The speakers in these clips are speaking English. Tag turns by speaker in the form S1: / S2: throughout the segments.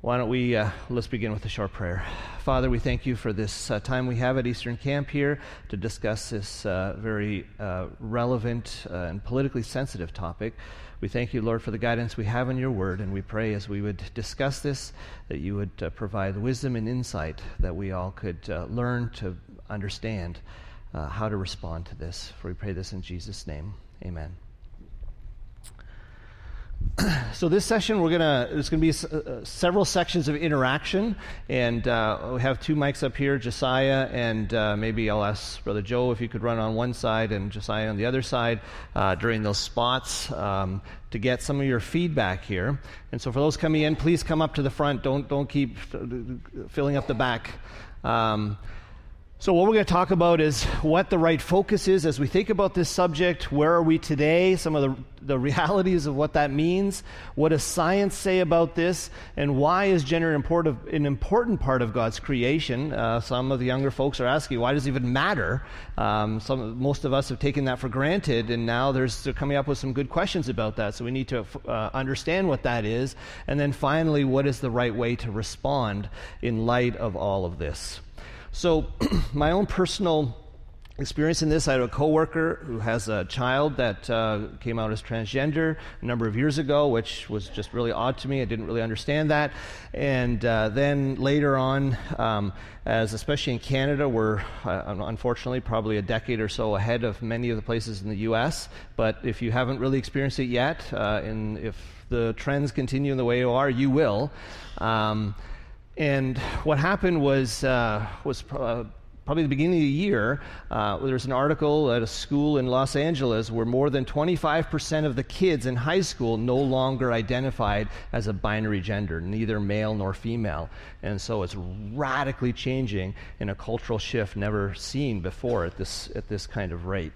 S1: Why don't we, uh, let's begin with a short prayer. Father, we thank you for this uh, time we have at Eastern Camp here to discuss this uh, very uh, relevant uh, and politically sensitive topic. We thank you, Lord, for the guidance we have in your word, and we pray as we would discuss this that you would uh, provide wisdom and insight that we all could learn to understand how to respond to this. For we pray this in Jesus' name. Amen. so this session we're gonna there's gonna be uh, several sections of interaction and uh, we have two mics up here josiah and uh, maybe i'll ask brother joe if you could run on one side and josiah on the other side uh, during those spots um, to get some of your feedback here. And so for those coming in please come up to the front. Don't don't keep filling up the back. Um, so, what we're going to talk about is what the right focus is as we think about this subject. Where are we today? Some of the, the realities of what that means. What does science say about this? And why is gender important, an important part of God's creation? Uh, some of the younger folks are asking, why does it even matter? Um, some, most of us have taken that for granted, and now there's, they're coming up with some good questions about that. So, we need to uh, understand what that is. And then finally, what is the right way to respond in light of all of this? So, my own personal experience in this, I had a coworker who has a child that uh, came out as transgender a number of years ago, which was just really odd to me. I didn't really understand that. And uh, then later on, um, as especially in Canada, we're uh, unfortunately probably a decade or so ahead of many of the places in the U.S. But if you haven't really experienced it yet, uh, and if the trends continue in the way you are, you will. Um, and what happened was, uh, was uh, probably the beginning of the year, uh, there was an article at a school in Los Angeles where more than 25% of the kids in high school no longer identified as a binary gender, neither male nor female. And so it's radically changing in a cultural shift never seen before at this, at this kind of rate.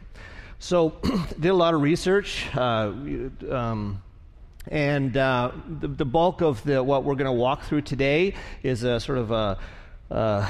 S1: So, did a lot of research. Uh, um, and uh, the, the, bulk of the, what we're going to walk through today is a sort of a, a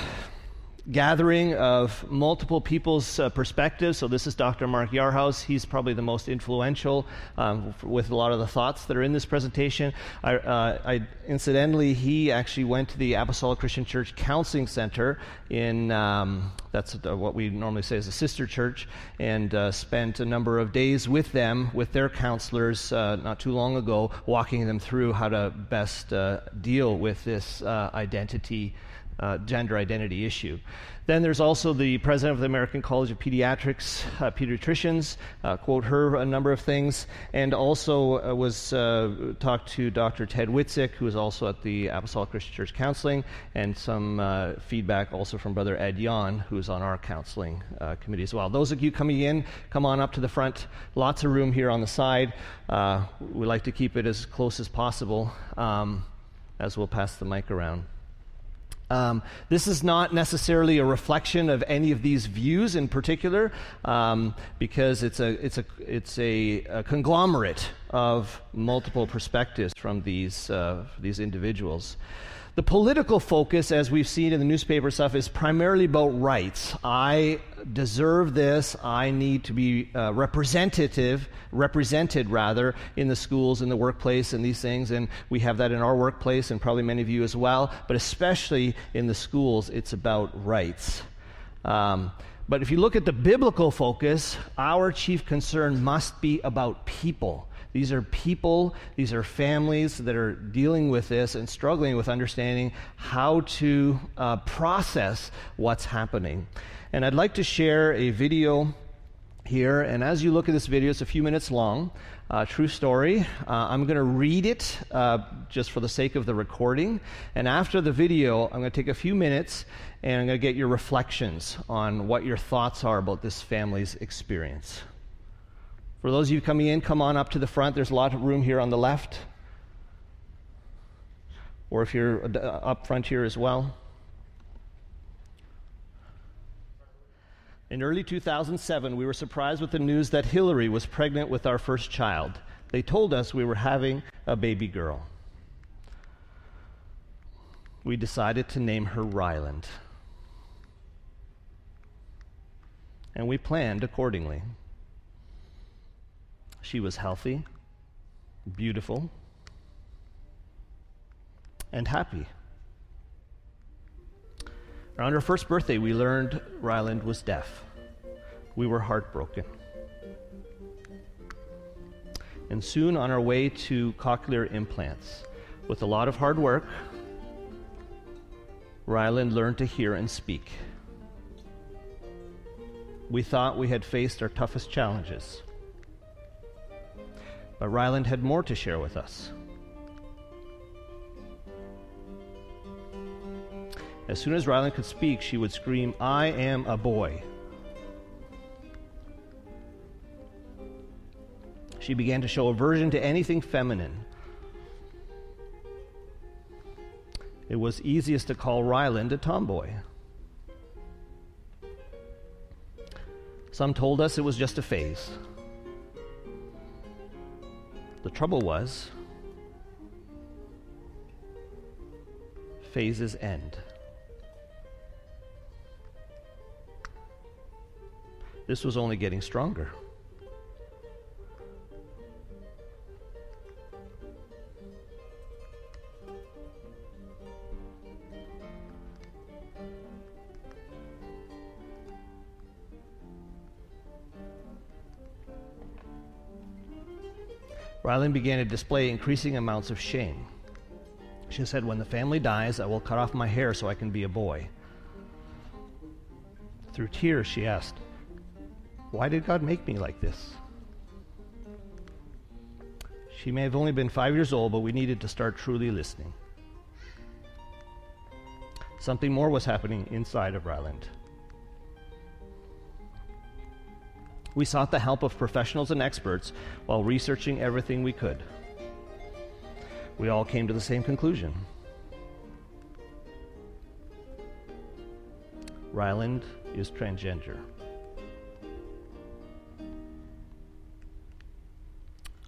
S1: gathering of multiple people's uh, perspectives. So, this is Dr. Mark Yarhouse. He's probably the most influential um, with a lot of the thoughts that are in this presentation. I, uh, I, incidentally, he actually went to the Apostolic Christian Church Counseling Center in, um, that's what we normally say is a sister church, and uh, spent a number of days with them, with their counselors, uh, not too long ago, walking them through how to best uh, deal with this uh, identity uh, gender identity issue. Then there's also the president of the American College of Pediatrics, uh, pediatricians, uh, quote her a number of things, and also uh, was uh, talked to Dr. Ted Witzik, who is also at the Apostolic Christian Church Counseling, and some uh, feedback also from Brother Ed Yon, who is on our counseling committee as well. Those of you coming in, come on up to the front. Lots of room here on the side. we like to keep it as close as possible um, as we'll pass the mic around. Um, this is not necessarily a reflection of any of these views in particular, um, because it's a it's a it's a, a, conglomerate of multiple perspectives from these uh, these individuals. The political focus, as we've seen in the newspaper stuff, is primarily about rights. I deserve this. I need to be uh, representative, represented rather, in the schools, in the workplace, and these things. And we have that in our workplace, and probably many of you as well. But especially in the schools, it's about rights. Um, but if you look at the biblical focus, our chief concern must be about people. These are people, these are families that are dealing with this and struggling with understanding how to uh, process what's happening. And I'd like to share a video here. And as you look at this video, it's a few minutes long. Uh, true story. Uh, I'm going to read it uh, just for the sake of the recording. And after the video, I'm going to take a few minutes and I'm going to get your reflections on what your thoughts are about this family's experience. For those of you coming in, come on up to the front. There's a lot of room here on the left. Or if you're uh, up front here as well. In early 2007, we were surprised with the news that Hillary was pregnant with our first child. They told us we were having a baby girl. We decided to name her Ryland. And we planned accordingly. She was healthy, beautiful, and happy. On her first birthday, we learned Ryland was deaf. We were heartbroken. And soon on our way to cochlear implants, with a lot of hard work, Ryland learned to hear and speak. We thought we had faced our toughest challenges. But Ryland had more to share with us. As soon as Ryland could speak, she would scream, I am a boy. She began to show aversion to anything feminine. It was easiest to call Ryland a tomboy. Some told us it was just a phase. The trouble was, phases end. This was only getting stronger. Ryland began to display increasing amounts of shame. She said, When the family dies, I will cut off my hair so I can be a boy. Through tears, she asked, Why did God make me like this? She may have only been five years old, but we needed to start truly listening. Something more was happening inside of Ryland. We sought the help of professionals and experts while researching everything we could. We all came to the same conclusion. Ryland is transgender.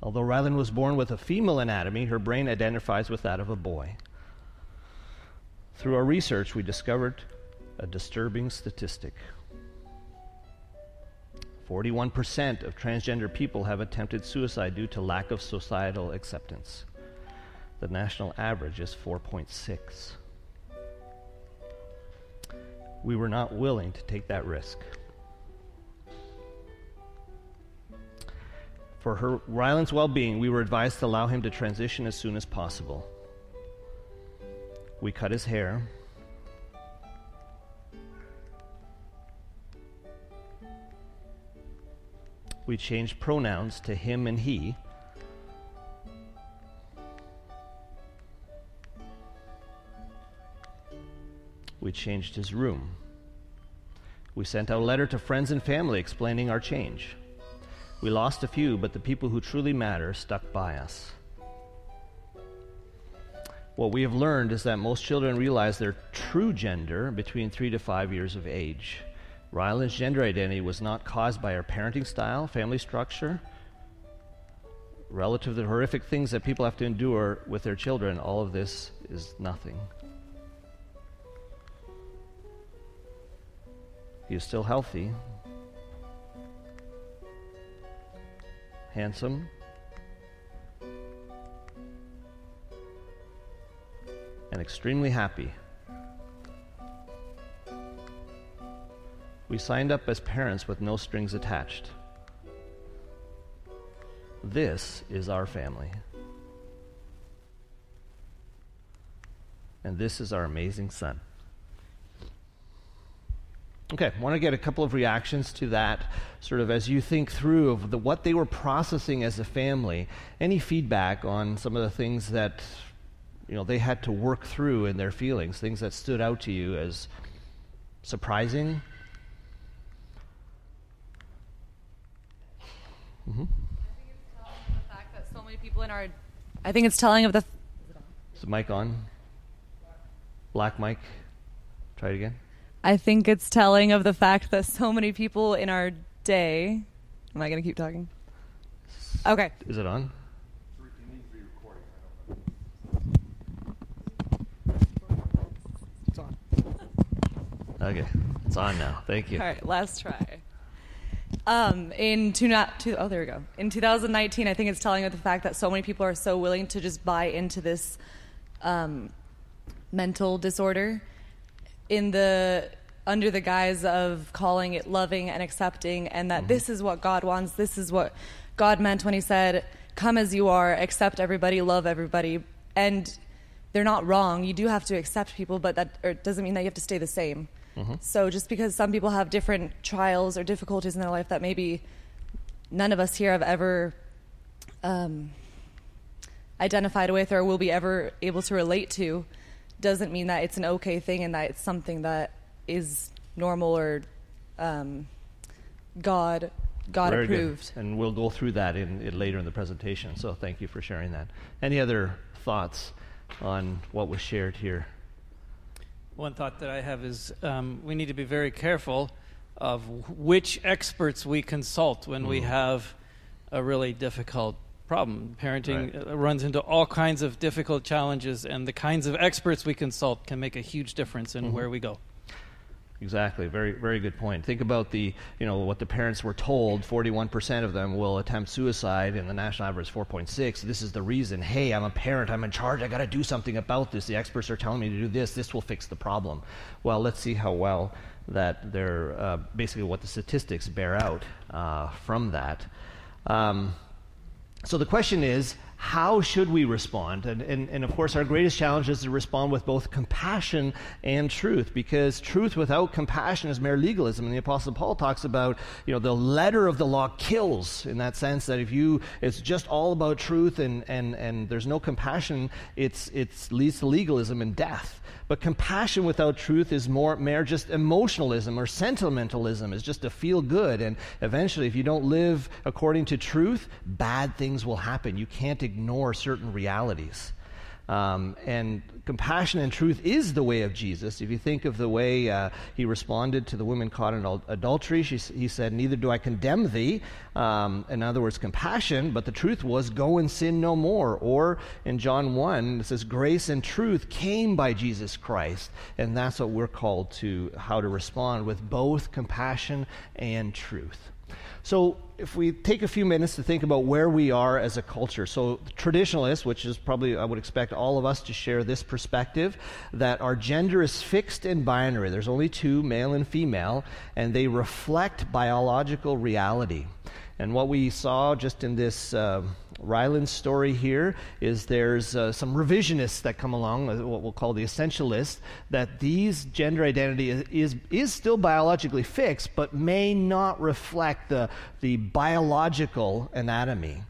S1: Although Ryland was born with a female anatomy, her brain identifies with that of a boy. Through our research, we discovered a disturbing statistic. 41% of transgender people have attempted suicide due to lack of societal acceptance. The national average is 4.6. We were not willing to take that risk. For her, Ryland's well being, we were advised to allow him to transition as soon as possible. We cut his hair, we changed pronouns to him and he. We changed his room. We sent out a letter to friends and family explaining our change. We lost a few, but the people who truly matter stuck by us. What we have learned is that most children realize their true gender between three to five years of age. Ryland's gender identity was not caused by her parenting style, family structure, relative to the horrific things that people have to endure with their children. All of this is nothing. He is still healthy, handsome, and extremely happy. We signed up as parents with no strings attached. This is our family. And this is our amazing son. Okay, I want to get a couple of reactions to that, sort of as you think through of the, what they were processing as a family. Any feedback on some of the things that you know they had to work through in their feelings, things that stood out to you as surprising,
S2: Mm-hmm. I think it's telling of the fact that so many people in our. I think it's telling of the.
S1: Is the mic on? Black mic. Try it again.
S2: I think it's telling of the fact that so many people in our day. Am I going to keep talking? Okay.
S1: Is it on?
S2: It's on.
S1: Okay, it's on now. Thank you.
S2: All right, last try. Um, in two, not two, oh, there we go. In 2019, I think it's telling of the fact that so many people are so willing to just buy into this um, mental disorder in the under the guise of calling it loving and accepting and that this is what God wants this is what God meant when he said come as you are accept everybody love everybody. And they're not wrong. You do have to accept people but that doesn't mean that you have to stay the same so just because some people have different trials or difficulties in their life that maybe none of us here have ever um, identified with or will be ever able to relate to doesn't mean that it's an okay thing and that it's something that is normal or um, God God
S1: Very good.
S2: approved.
S1: And we'll go through that in, in later in the presentation. So thank you for sharing that. Any other thoughts on what was shared here?
S3: One thought that I have is um, we need to be very careful of which experts we consult when we have a really difficult problem. Parenting
S1: Right.
S3: uh, runs into all kinds of difficult challenges, and the kinds of experts we consult can make a huge difference in where we go.
S1: Exactly. Very, very good point. Think about the, you know, what the parents were told. 41% of them will attempt suicide, and the national average is 4.6. This is the reason. Hey, I'm a parent. I'm in charge. I got to do something about this. The experts are telling me to do this. This will fix the problem. Well, let's see how well that they're uh, basically what the statistics bear out uh, from that. Um, so the question is, how should we respond? And, and, and of course, our greatest challenge is to respond with both compassion and truth, because truth without compassion is mere legalism. And the Apostle Paul talks about, you know, the letter of the law kills, in that sense that if you, it's just all about truth and, and, and there's no compassion, it's, it's leads to legalism and death. But compassion without truth is more mere just emotionalism or sentimentalism. It's just to feel good. And eventually, if you don't live according to truth, bad things will happen. You can't ignore certain realities. Um, and compassion and truth is the way of Jesus. If you think of the way uh, he responded to the woman caught in adultery, she, he said, Neither do I condemn thee. Um, in other words, compassion, but the truth was, Go and sin no more. Or in John 1, it says, Grace and truth came by Jesus Christ. And that's what we're called to, how to respond with both compassion and truth. So, if we take a few minutes to think about where we are as a culture, so traditionalists, which is probably, I would expect all of us to share this perspective, that our gender is fixed and binary. There's only two, male and female, and they reflect biological reality. And what we saw just in this uh, Ryland story here is there's uh, some revisionists that come along, uh, what we'll call the essentialists, that these gender identity is, is, is still biologically fixed, but may not reflect the, the biological anatomy.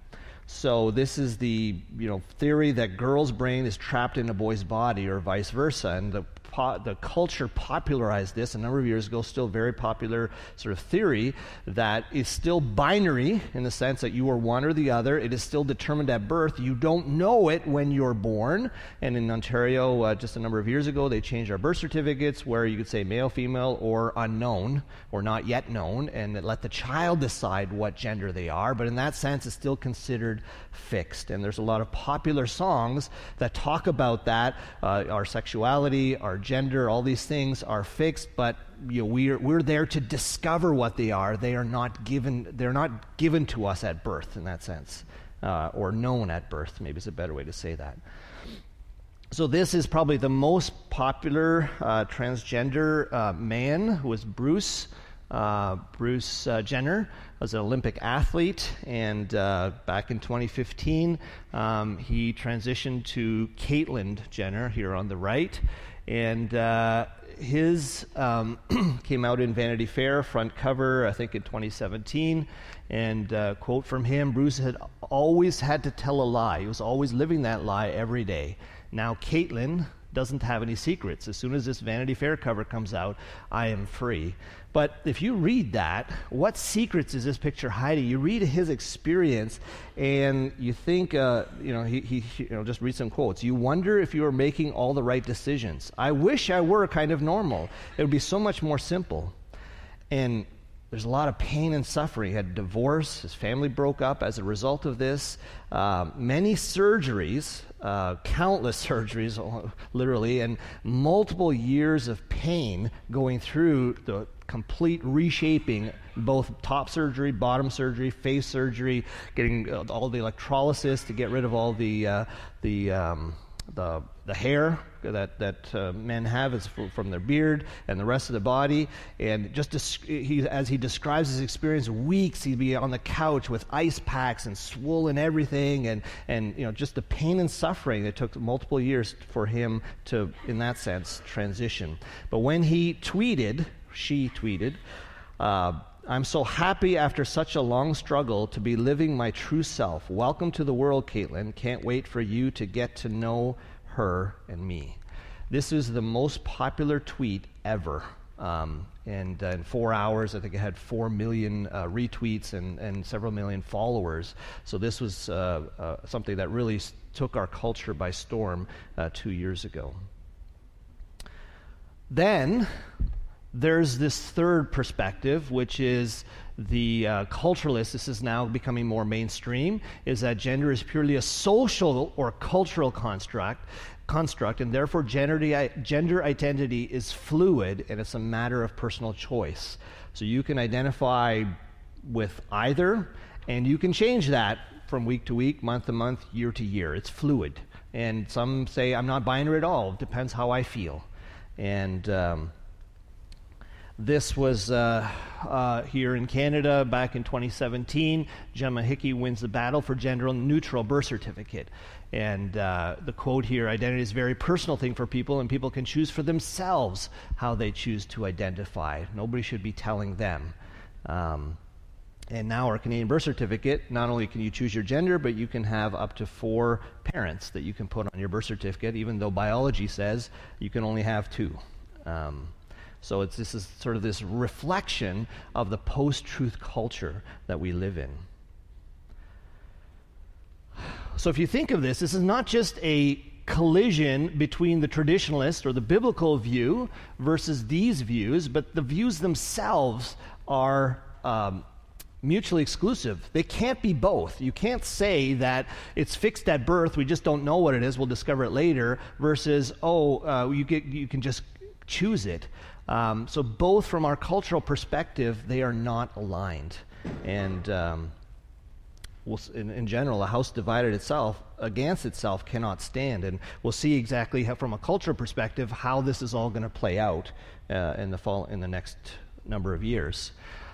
S1: So this is the you know theory that girl's brain is trapped in a boy's body, or vice versa, and the po- the culture popularized this a number of years ago. Still very popular sort of theory that is still binary in the sense that you are one or the other. It is still determined at birth. You don't know it when you're born. And in Ontario, uh, just a number of years ago, they changed our birth certificates where you could say male, female, or unknown, or not yet known, and let the child decide what gender they are. But in that sense, it's still considered fixed. And there's a lot of popular songs that talk about that. Uh, our sexuality, our gender, all these things are fixed, but you know, we're, we're there to discover what they are. They are not given, they're not given to us at birth in that sense, uh, or known at birth, maybe is a better way to say that. So this is probably the most popular uh, transgender uh, man who was Bruce. Uh, Bruce uh, Jenner was an Olympic athlete, and uh, back in 2015, um, he transitioned to Caitlyn Jenner here on the right, and uh, his um, came out in Vanity Fair front cover, I think in 2017, and uh, quote from him: Bruce had always had to tell a lie. He was always living that lie every day. Now, Caitlyn doesn't have any secrets. As soon as this Vanity Fair cover comes out, I am free. But if you read that, what secrets is this picture hiding? You read his experience, and you think, uh, you know, he, he, you know, just read some quotes. You wonder if you are making all the right decisions. I wish I were kind of normal. It would be so much more simple. And there's a lot of pain and suffering. He had divorce, his family broke up as a result of this. Uh, many surgeries, uh, countless surgeries, literally, and multiple years of pain going through the complete reshaping both top surgery, bottom surgery, face surgery, getting uh, all the electrolysis to get rid of all the, uh, the um, the, the hair that, that uh, men have is from their beard and the rest of the body. And just he, as he describes his experience, weeks he'd be on the couch with ice packs and swollen everything, and, and you know, just the pain and suffering. It took multiple years for him to, in that sense, transition. But when he tweeted, she tweeted, uh, I'm so happy after such a long struggle to be living my true self. Welcome to the world, Caitlyn. Can't wait for you to get to know her and me. This is the most popular tweet ever. Um, and uh, in four hours, I think it had four million uh, retweets and, and several million followers. So this was uh, uh something that really took our culture by storm uh, two years ago. Then there's this third perspective, which is the uh, culturalist, this is now becoming more mainstream, is that gender is purely a social or cultural construct, construct and therefore gender, gender identity is fluid and it's a matter of personal choice. So you can identify with either, and you can change that from week to week, month to month, year to year. It's fluid. And some say, I'm not binary at all, it depends how I feel. And. Um, this was uh, uh, here in Canada back in 2017. Gemma Hickey wins the battle for gender neutral birth certificate. And uh, the quote here identity is a very personal thing for people, and people can choose for themselves how they choose to identify. Nobody should be telling them. Um, and now, our Canadian birth certificate, not only can you choose your gender, but you can have up to four parents that you can put on your birth certificate, even though biology says you can only have two. Um, so it's, this is sort of this reflection of the post truth culture that we live in. So if you think of this, this is not just a collision between the traditionalist or the biblical view versus these views, but the views themselves are um, mutually exclusive. They can't be both. You can't say that it's fixed at birth, we just don't know what it is, we'll discover it later, versus, oh, uh, you, get, you can just choose it. Um, so, both from our cultural perspective, they are not aligned. And um, we'll, in, in, general, a house divided itself against itself cannot stand. And we'll see exactly how, from a cultural perspective, how this is all going to play out uh, in the fall in the next number of years.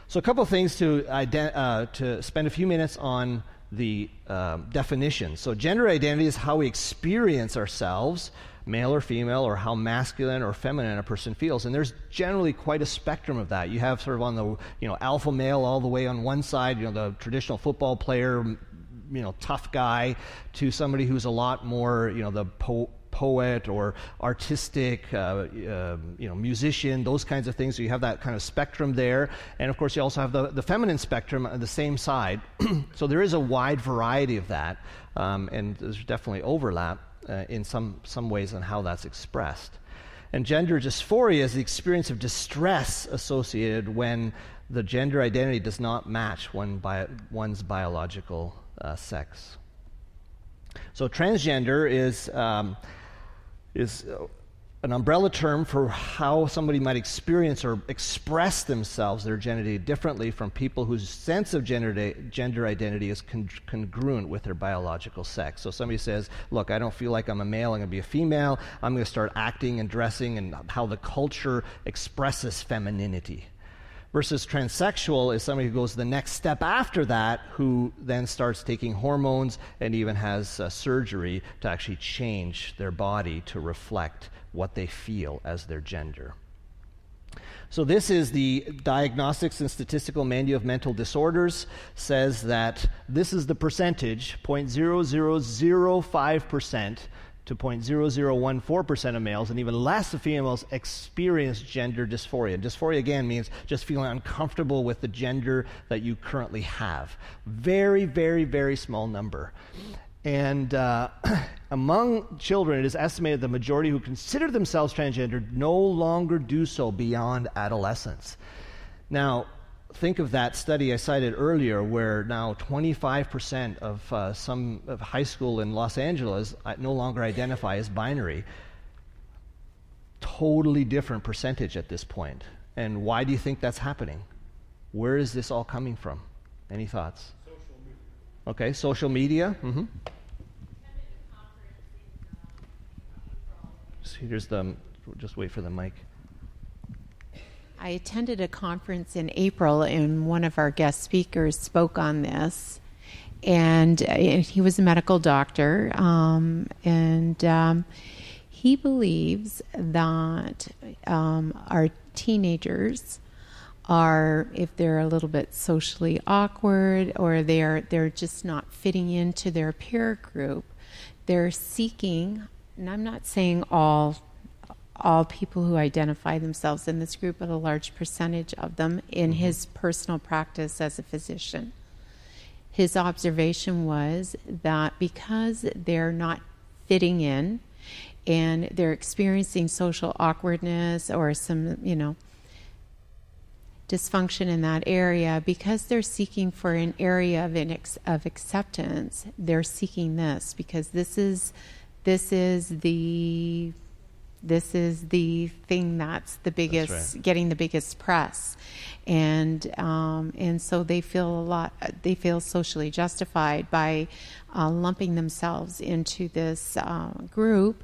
S1: So, a couple of things to ident- uh, to spend a few minutes on the uh, definition. So, gender identity is how we experience ourselves male or female, or how masculine or feminine a person feels. And there's generally quite a spectrum of that. You have sort of on the you know alpha male all the way on one side, you know the traditional football player, you know tough guy, to somebody who's a lot more you know the po- poet or artistic, uh, uh, you know, musician, those kinds of things. So you have that kind of spectrum there. And of course, you also have the, the feminine spectrum on the same side. so there is a wide variety of that, um, and there's definitely overlap uh, in some, some ways on how that's expressed. And gender dysphoria is the experience of distress associated when the gender identity does not match one bi- one's biological uh, sex. So, transgender is, um, is an umbrella term for how somebody might experience or express themselves, their identity, differently from people whose sense of gender, gender identity is con- congruent with their biological sex. So somebody says, Look, I don't feel like I'm a male, I'm going to be a female, I'm going to start acting and dressing and how the culture expresses femininity. Versus transsexual is somebody who goes the next step after that, who then starts taking hormones and even has uh, surgery to actually change their body to reflect what they feel as their gender. So this is the Diagnostics and Statistical Manual of Mental Disorders says that this is the percentage 0.0005% to 0.0014% of males and even less of females experience gender dysphoria. Dysphoria again means just feeling uncomfortable with the gender that you currently have. Very very very small number. And uh, among children, it is estimated the majority who consider themselves transgender no longer do so beyond adolescence. Now, think of that study I cited earlier, where now 25% of uh, some of high school in Los Angeles uh, no longer identify as binary. Totally different percentage at this point. And why do you think that's happening? Where is this all coming from? Any thoughts? Okay, social media. Mm-hmm. here's the, just wait for the mic.
S4: I attended a conference in April, and one of our guest speakers spoke on this. And, uh, he was a medical doctor, um, and um, he believes that um, our teenagers are, if they're a little bit socially awkward or they're they're just not fitting into their peer group, they're seeking. And I'm not saying all all people who identify themselves in this group, but a large percentage of them in mm-hmm. his personal practice as a physician. His observation was that because they're not fitting in and they're experiencing social awkwardness or some, you know, dysfunction in that area, because they're seeking for an area of, of acceptance, they're seeking this because this is this is the this is the thing that's the biggest that's right. getting the biggest press and um, and so they feel a lot they feel socially justified by uh, lumping themselves into this uh, group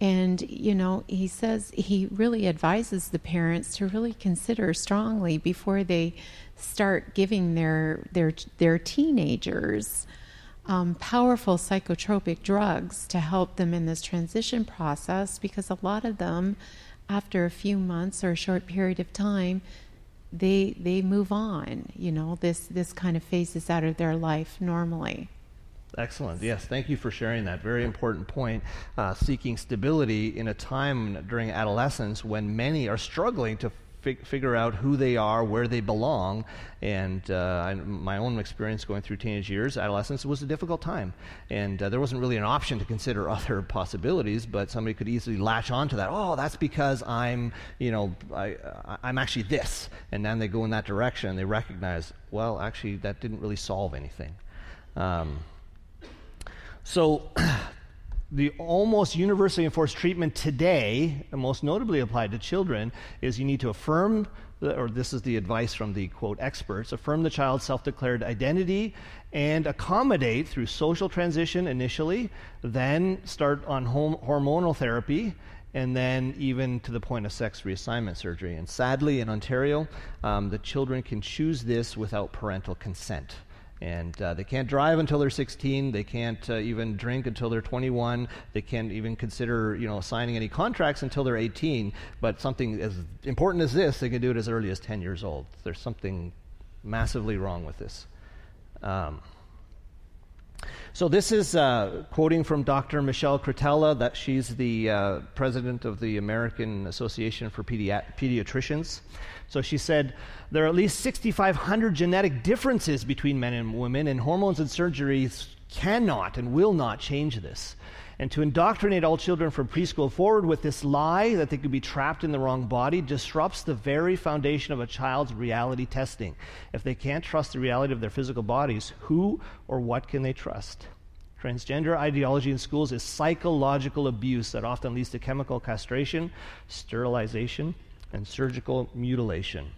S4: and you know he says he really advises the parents to really consider strongly before they start giving their their their teenagers um, powerful psychotropic drugs to help them in this transition process because a lot of them, after a few months or a short period of time, they they move on. You know, this this kind of phases out of their life normally.
S1: Excellent. Yes, thank you for sharing that. Very important point. Uh, seeking stability in a time during adolescence when many are struggling to fig- figure out who they are, where they belong. And uh, I, my own experience going through teenage years, adolescence, was a difficult time. And uh, there wasn't really an option to consider other possibilities, but somebody could easily latch onto that. Oh, that's because I'm, you know, I, I'm actually this. And then they go in that direction and they recognize, well, actually, that didn't really solve anything. Um, so, the almost universally enforced treatment today, and most notably applied to children, is you need to affirm, the, or this is the advice from the quote experts, affirm the child's self declared identity and accommodate through social transition initially, then start on home, hormonal therapy. And then, even to the point of sex reassignment surgery. And sadly, in Ontario, um, the children can choose this without parental consent. And uh, they can't drive until they're 16. They can't uh, even drink until they're 21. They can't even consider, you know, signing any contracts until they're 18. But something as important as this, they can do it as early as 10 years old. There's something massively wrong with this. Um, so this is uh, quoting from Dr. Michelle Cretella, that she's the uh, president of the American Association for Pediatricians. So she said, there are at least 6,500 genetic differences between men and women, and hormones and surgeries cannot and will not change this. And to indoctrinate all children from preschool forward with this lie that they could be trapped in the wrong body disrupts the very foundation of a child's reality testing. If they can't trust the reality of their physical bodies, who or what can they trust? Transgender ideology in schools is psychological abuse that often leads to chemical castration, sterilization, and surgical mutilation.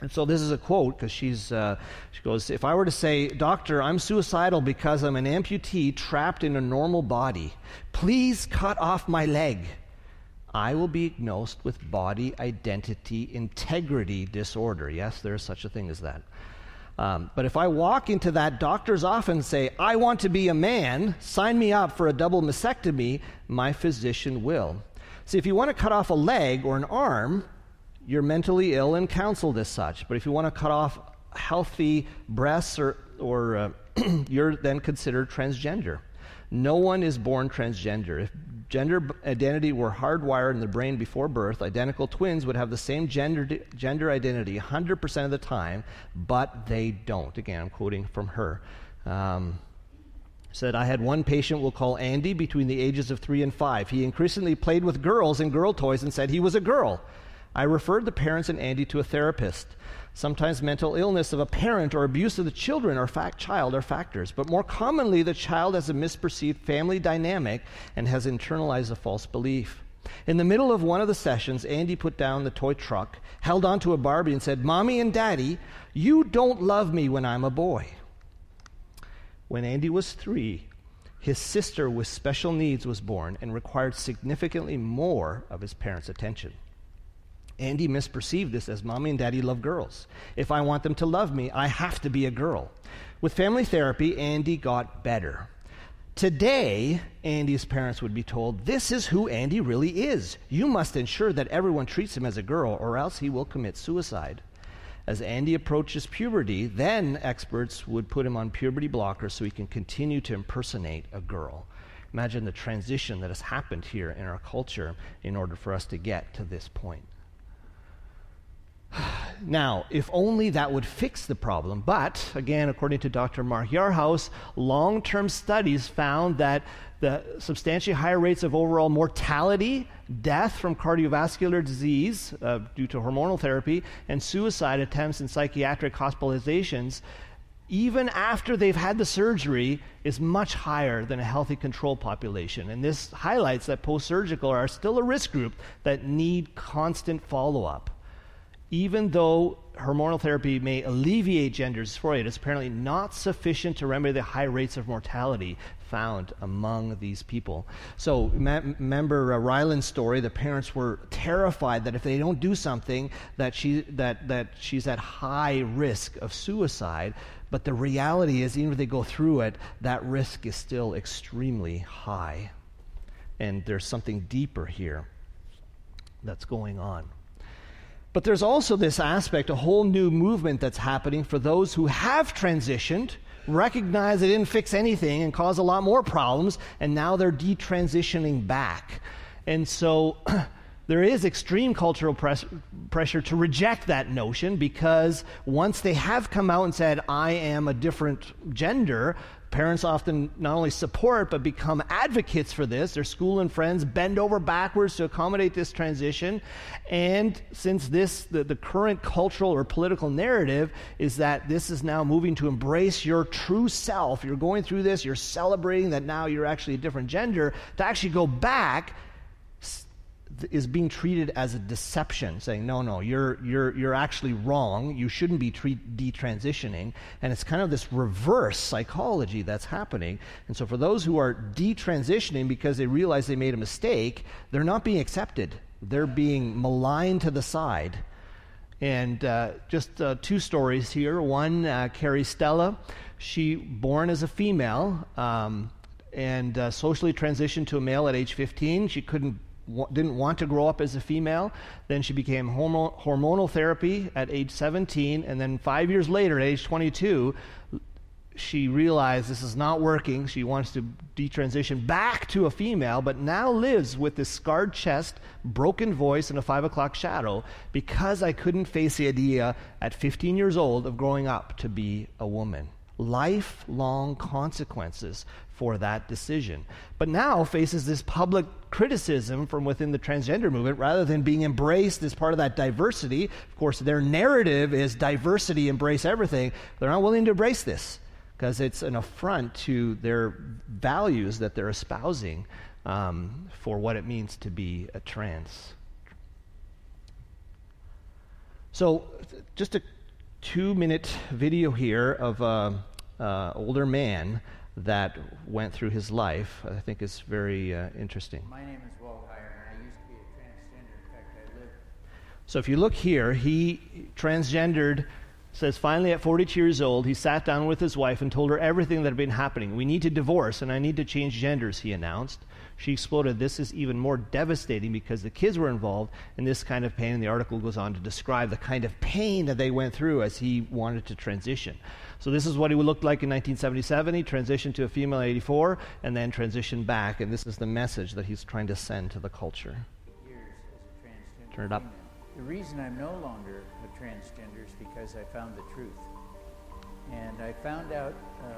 S1: And so this is a quote because she's uh, she goes, if I were to say, Doctor, I'm suicidal because I'm an amputee trapped in a normal body. Please cut off my leg. I will be diagnosed with body identity integrity disorder. Yes, there is such a thing as that. Um, but if I walk into that doctor's office and say, I want to be a man, sign me up for a double mastectomy, my physician will. See, if you want to cut off a leg or an arm, you're mentally ill and counseled as such. But if you want to cut off healthy breasts or, or uh, you're then considered transgender. No one is born transgender. If gender identity were hardwired in the brain before birth, identical twins would have the same gender, gender identity 100% of the time, but they don't. Again, I'm quoting from her. Um, said, I had one patient we'll call Andy between the ages of three and five. He increasingly played with girls and girl toys and said he was a girl. I referred the parents and Andy to a therapist. Sometimes mental illness of a parent or abuse of the children or fact child are factors, but more commonly the child has a misperceived family dynamic and has internalized a false belief. In the middle of one of the sessions, Andy put down the toy truck, held onto a Barbie, and said, Mommy and Daddy, you don't love me when I'm a boy. When Andy was three, his sister with special needs was born and required significantly more of his parents' attention. Andy misperceived this as mommy and daddy love girls. If I want them to love me, I have to be a girl. With family therapy, Andy got better. Today, Andy's parents would be told, This is who Andy really is. You must ensure that everyone treats him as a girl, or else he will commit suicide. As Andy approaches puberty, then experts would put him on puberty blockers so he can continue to impersonate a girl. Imagine the transition that has happened here in our culture in order for us to get to this point. Now, if only that would fix the problem. But, again, according to Dr. Mark Yarhouse, long term studies found that the substantially higher rates of overall mortality, death from cardiovascular disease uh, due to hormonal therapy, and suicide attempts and psychiatric hospitalizations, even after they've had the surgery, is much higher than a healthy control population. And this highlights that post surgical are still a risk group that need constant follow up even though hormonal therapy may alleviate gender dysphoria, it's apparently not sufficient to remedy the high rates of mortality found among these people. So, me- remember uh, Ryland's story. The parents were terrified that if they don't do something, that she that that she's at high risk of suicide. But the reality is, even if they go through it, that risk is still extremely high, and there's something deeper here that's going on. But there's also this aspect, a whole new movement that's happening for those who have transitioned, recognize they didn't fix anything and cause a lot more problems, and now they're detransitioning back. And so there is extreme cultural press, pressure to reject that notion because once they have come out and said, I am a different gender, Parents often not only support but become advocates for this. Their school and friends bend over backwards to accommodate this transition. And since this, the, the current cultural or political narrative is that this is now moving to embrace your true self, you're going through this, you're celebrating that now you're actually a different gender, to actually go back is being treated as a deception, saying, no, no, you're, you're, you're actually wrong. You shouldn't be treat, detransitioning. And it's kind of this reverse psychology that's happening. And so for those who are detransitioning because they realize they made a mistake, they're not being accepted. They're being maligned to the side. And uh, just uh, two stories here. One, uh, Cari Stella, she born as a female. Um, and uh, socially transitioned to a male at age 15. She couldn't didn't want to grow up as a female. Then she became hormo- hormonal therapy at age 17. And then five years later, at age 22, she realized this is not working. She wants to detransition back to a female, but now lives with this scarred chest, broken voice, and a five o'clock shadow because I couldn't face the idea at 15 years old of growing up to be a woman lifelong consequences for that decision. But now faces this public criticism from within the transgender movement rather than being embraced as part of that diversity. Of course, their narrative is diversity, embrace everything. They're not willing to embrace this because it's an affront to their values that they're espousing um, for what it means to be a trans. So, just a two minute video here of an uh, older man that went through his life. I think is very uh, interesting.
S5: My name is Walt Heyer, and I used to be a transgender. In fact, I live.
S1: So if you look here, he transgendered. Says finally at 42 years old, he sat down with his wife and told her everything that had been happening. We need to divorce, and I need to change genders. He announced. She exploded, This is even more devastating because the kids were involved in this kind of pain. And the article goes on to describe the kind of pain that they went through as he wanted to transition. So, this is what he looked like in 1977. He transitioned to a female at 84 and then transitioned back. And this is the message that he's trying to send to the culture. Turn it up.
S5: The reason I'm no longer a transgender is because I found the truth. And I found out uh,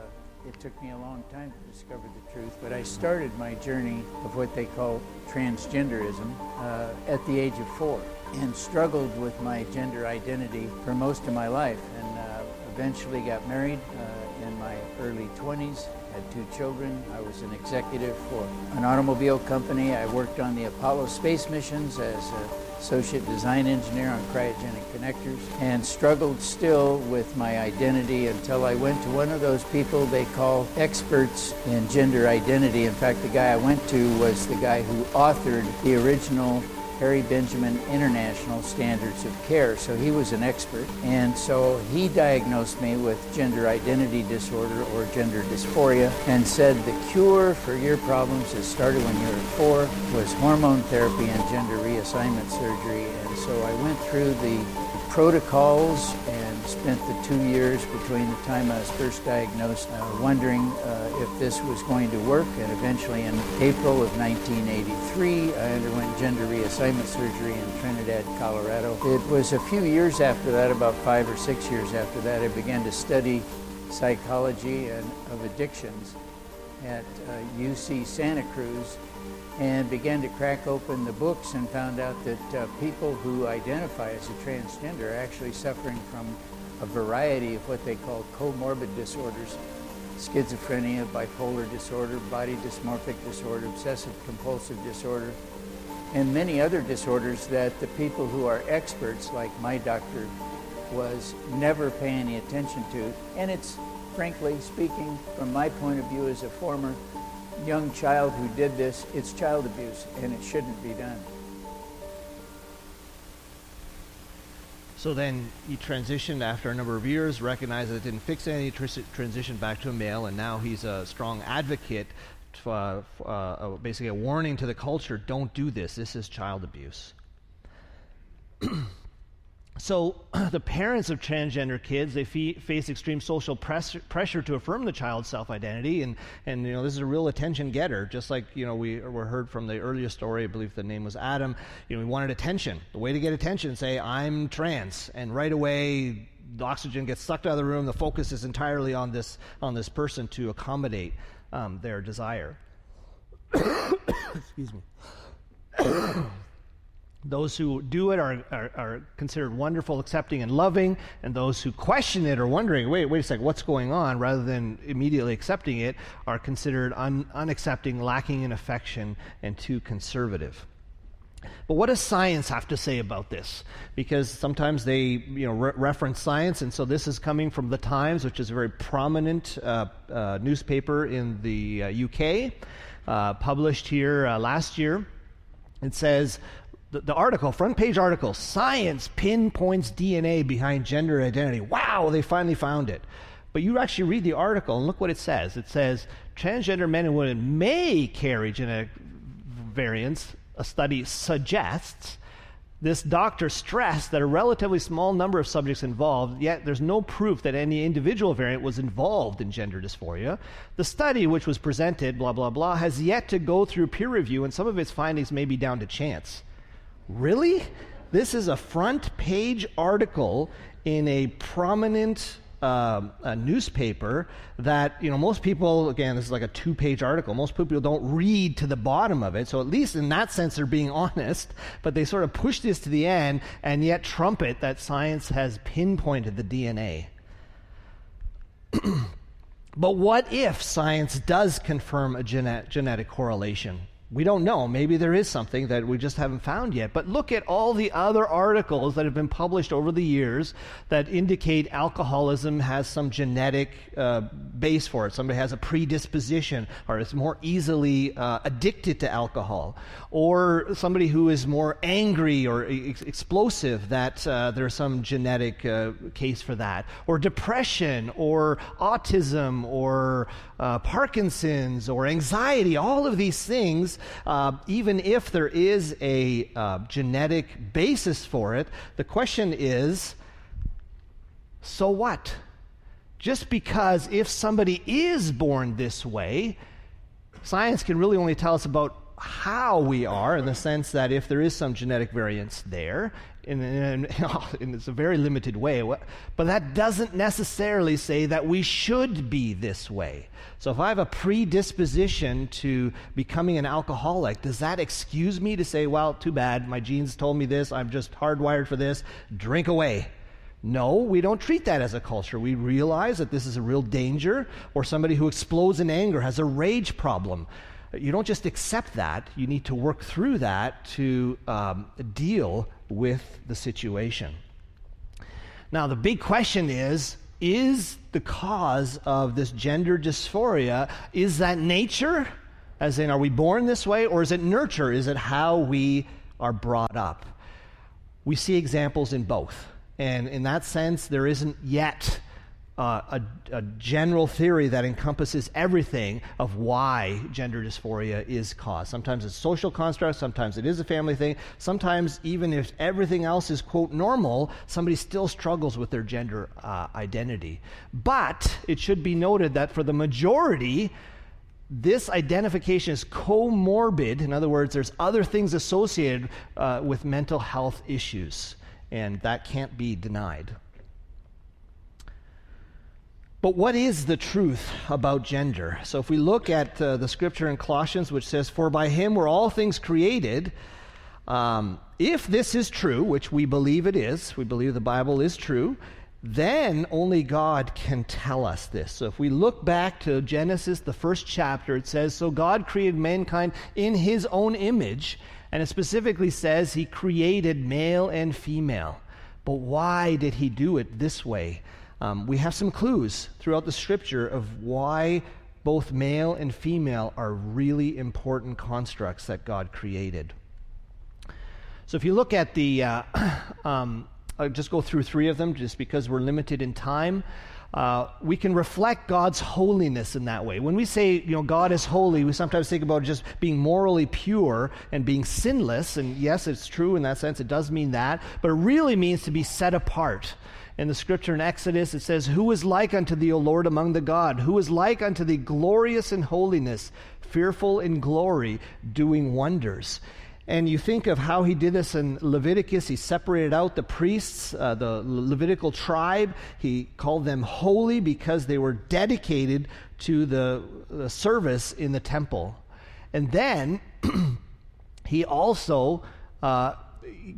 S5: it took me a long time to discover the truth, but I started my journey of what they call transgenderism uh, at the age of four and struggled with my gender identity for most of my life and uh, eventually got married uh, in my early 20s, had two children. I was an executive for an automobile company. I worked on the Apollo space missions as an associate design engineer on cryogenic connectors and struggled still with my identity until I went to one of those people they call experts in gender identity. In fact, the guy I went to was the guy who authored the original Harry Benjamin International Standards of Care. So he was an expert. And so he diagnosed me with gender identity disorder or gender dysphoria and said the cure for your problems that started when you were four was hormone therapy and gender reassignment surgery. And so I went through the protocols and spent the two years between the time I was first diagnosed uh, wondering uh, if this was going to work. And eventually, in April of 1983, I underwent gender reassignment surgery in Trinidad, Colorado. It was a few years after that, about five or six years after that, I began to study psychology and of addictions at uh, UC Santa Cruz and began to crack open the books and found out that uh, people who identify as a transgender are actually suffering from a variety of what they call comorbid disorders schizophrenia, bipolar disorder, body dysmorphic disorder, obsessive compulsive disorder, and many other disorders that the people who are experts, like my doctor, was never paying any attention to. And it's, frankly speaking, from my point of view as a former young child who did this, it's child abuse and it shouldn't be done.
S1: So then he transitioned after a number of years, recognized that it didn't fix any, tr- transitioned back to a male, and now he's a strong advocate, uh, uh, basically a warning to the culture don't do this. This is child abuse. So the parents of transgender kids they fe- face extreme social press- pressure to affirm the child's self-identity, and and you know this is a real attention getter. Just like you know we were heard from the earlier story, I believe the name was Adam. You know we wanted attention. The way to get attention, say I'm trans, and right away the oxygen gets sucked out of the room. The focus is entirely on this on this person to accommodate um, their desire. Excuse me. Those who do it are, are, are, considered wonderful, accepting, and loving, and those who question it or wondering, wait, wait a second, what's going on, rather than immediately accepting it, are considered un, unaccepting, lacking in affection, and too conservative. But what does science have to say about this? Because sometimes they, you know, re- reference science, and so this is coming from the Times, which is a very prominent uh, uh, newspaper in the uh, UK, uh, published here uh, last year. It says the, the, article, front page article, science pinpoints DNA behind gender identity. Wow, they finally found it. But you actually read the article and look what it says. It says transgender men and women may carry genetic variants. A study suggests. This doctor stressed that a relatively small number of subjects involved, yet there's no proof that any individual variant was involved in gender dysphoria. The study, which was presented, blah, blah, blah, has yet to go through peer review, and some of its findings may be down to chance. Really? This is a front page article in a prominent uh, a newspaper that you know most people again this is like a two page article. Most people don't read to the bottom of it. So at least in that sense they're being honest. But they sort of push this to the end and yet trumpet that science has pinpointed the dna but what if science does confirm a genet- genetic correlation we don't know. Maybe there is something that we just haven't found yet. But look at all the other articles that have been published over the years that indicate alcoholism has some genetic uh, base for it. Somebody has a predisposition or is more easily uh, addicted to alcohol. Or somebody who is more angry or ex- explosive, that uh, there's some genetic uh, case for that. Or depression or autism or uh, Parkinson's or anxiety. All of these things uh, even if there is a uh, genetic basis for it, the question is so what? Just because if somebody is born this way, science can really only tell us about how we are in the sense that if there is some genetic variance there, in, in, in, it's a very limited way, but that doesn't necessarily say that we should be this way. So if I have a predisposition to becoming an alcoholic, does that excuse me to say, well, too bad, my genes told me this, I'm just hardwired for this, drink away? No, we don't treat that as a culture. We realize that this is a real danger, or somebody who explodes in anger has a rage problem. You don't just accept that, you need to work through that to um, deal with the situation. Now, the big question is is the cause of this gender dysphoria is that nature as in are we born this way or is it nurture? Is it how we are brought up? We see examples in both. And in that sense there isn't yet uh, a, a, general theory that encompasses everything of why gender dysphoria is caused. Sometimes it's social construct, sometimes it is a family thing, sometimes even if everything else is, quote, normal, somebody still struggles with their gender uh, identity. But it should be noted that for the majority, this identification is comorbid. In other words, there's other things associated uh, with mental health issues, and that can't be denied. But what is the truth about gender? So if we look at uh, the scripture in Colossians, which says, For by him were all things created, um, if this is true, which we believe it is, we believe the Bible is true, then only God can tell us this. So if we look back to Genesis, the first chapter, it says, So God created mankind in his own image, and it specifically says he created male and female. But why did he do it this way? Um, we have some clues throughout the scripture of why both male and female are really important constructs that God created. So if you look at the, uh, um, I'll just go through three of them just because we're limited in time. Uh, we can reflect God's holiness in that way. When we say, you know, God is holy, we sometimes think about just being morally pure and being sinless. And yes, it's true in that sense, it does mean that. But it really means to be set apart in the scripture in Exodus, it says, Who is like unto thee, O Lord, among the God? Who is like unto thee, glorious in holiness, fearful in glory, doing wonders? And you think of how he did this in Leviticus. He separated out the priests, uh, the Levitical tribe. He called them holy because they were dedicated to the, the service in the temple. And then he also uh,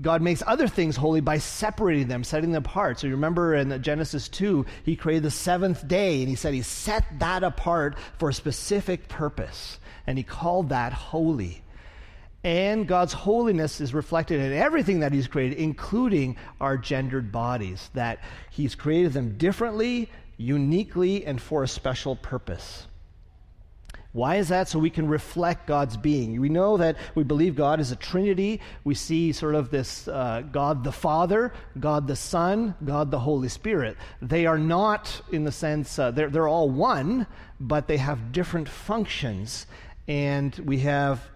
S1: God makes other things holy by separating them, setting them apart. So you remember in Genesis 2, he created the seventh day, and he said he set that apart for a specific purpose, and he called that holy. And God's holiness is reflected in everything that he's created, including our gendered bodies, that he's created them differently, uniquely, and for a special purpose. Why is that? So we can reflect God's being. We know that we believe God is a Trinity. We see sort of this uh, God the Father, God the Son, God the Holy Spirit. They are not, in the sense, uh, they're, they're all one, but they have different functions. And we have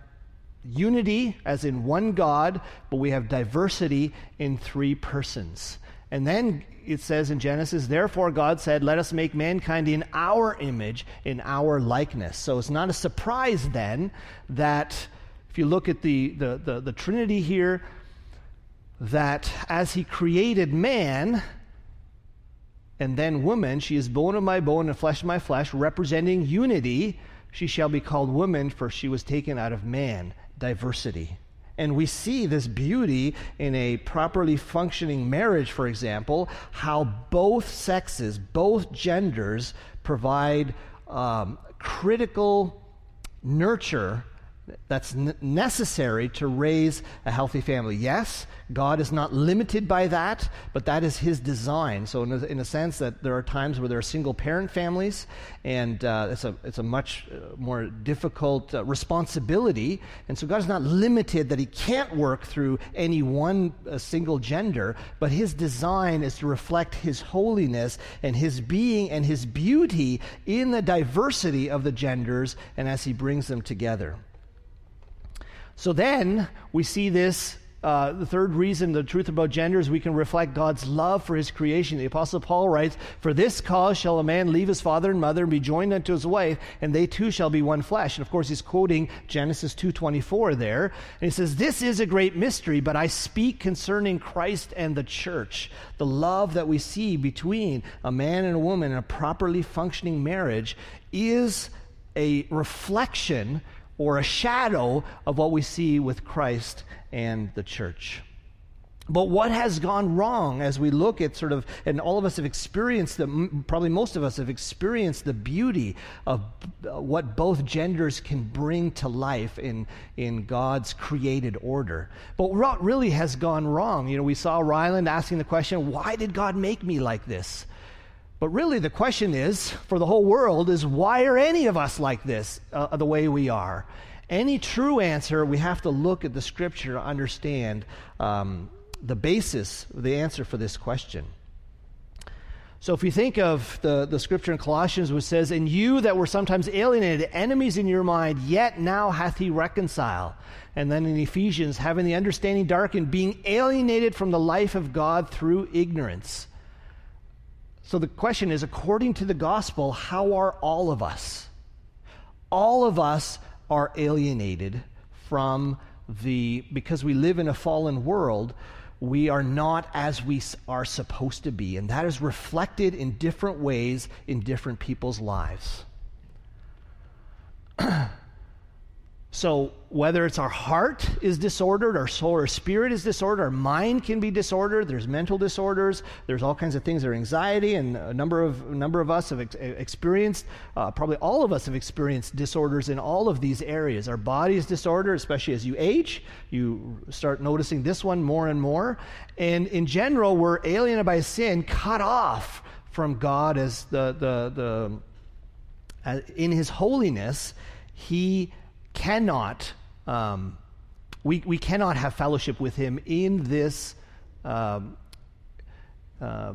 S1: unity, as in one God, but we have diversity in three persons. And then it says in Genesis, therefore God said, Let us make mankind in our image, in our likeness. So it's not a surprise then that if you look at the, the, the, the Trinity here, that as he created man, and then woman, she is bone of my bone and flesh of my flesh, representing unity. She shall be called woman, for she was taken out of man, diversity. And we see this beauty in a properly functioning marriage, for example, how both sexes, both genders provide um, critical nurture that's necessary to raise a healthy family. Yes, God is not limited by that, but that is His design. So, in a, in a sense, that there are times where there are single parent families, and uh, it's, a, it's a much uh, more difficult uh, responsibility. And so, God is not limited that He can't work through any one uh, single gender, but His design is to reflect His holiness and His being and His beauty in the diversity of the genders and as He brings them together. So then we see this. Uh, the third reason, the truth about gender, is we can reflect God's love for his creation. The Apostle Paul writes, For this cause shall a man leave his father and mother and be joined unto his wife, and they two shall be one flesh. And of course, he's quoting Genesis 2.24 there. And he says, This is a great mystery, but I speak concerning Christ and the church. The love that we see between a man and a woman in a properly functioning marriage is a reflection or a shadow of what we see with Christ and the church. But what has gone wrong as we look at sort of, and all of us have experienced the, probably most of us have experienced the beauty of uh, what both genders can bring to life in, in God's created order. But what really has gone wrong? You know, we saw Ryland asking the question, why did God make me like this? But really, the question is, for the whole world, is why are any of us like this, uh, the way we are? Any true answer, we have to look at the scripture to understand um, the basis, the answer for this question. So if you think of the, the scripture in Colossians, which says, And you that were sometimes alienated, enemies in your mind, yet now hath he reconciled. And then in Ephesians, having the understanding darkened, being alienated from the life of God through ignorance. So the question is according to the gospel, how are all of us? All of us are alienated from the, because we live in a fallen world, we are not as we are supposed to be. And that is reflected in different ways in different people's lives. So, whether it's our heart is disordered, our soul or spirit is disordered, our mind can be disordered, there's mental disorders, there's all kinds of things, there's anxiety, and a number of, a number of us have ex- experienced, uh, probably all of us have experienced disorders in all of these areas. Our body is disordered, especially as you age, you start noticing this one more and more. And in general, we're alienated by sin, cut off from God as the, the, the, uh, in His holiness, He cannot, um, we, we cannot have fellowship with him in this, um, uh,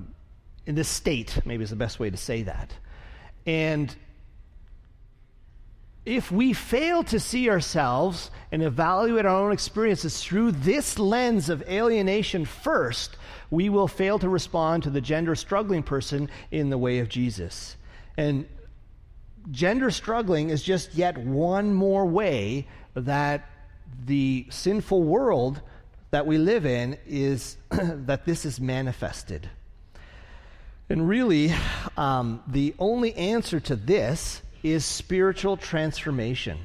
S1: in this state, maybe is the best way to say that. And if we fail to see ourselves and evaluate our own experiences through this lens of alienation first, we will fail to respond to the gender struggling person in the way of Jesus. And gender struggling is just yet one more way that the sinful world that we live in is that this is manifested. And really, um, the only answer to this is spiritual transformation.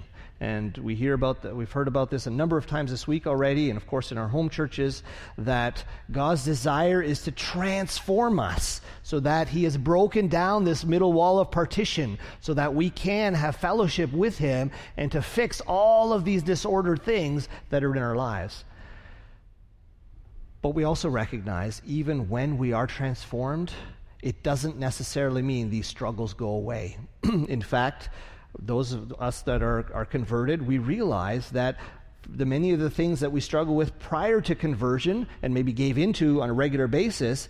S1: And we hear about that, we've heard about this a number of times this week already, and of course in our home churches, that God's desire is to transform us so that He has broken down this middle wall of partition so that we can have fellowship with Him and to fix all of these disordered things that are in our lives. But we also recognize, even when we are transformed, it doesn't necessarily mean these struggles go away. in fact, those of us that are, are converted, we realize that the many of the things that we struggle with prior to conversion and maybe gave into on a regular basis,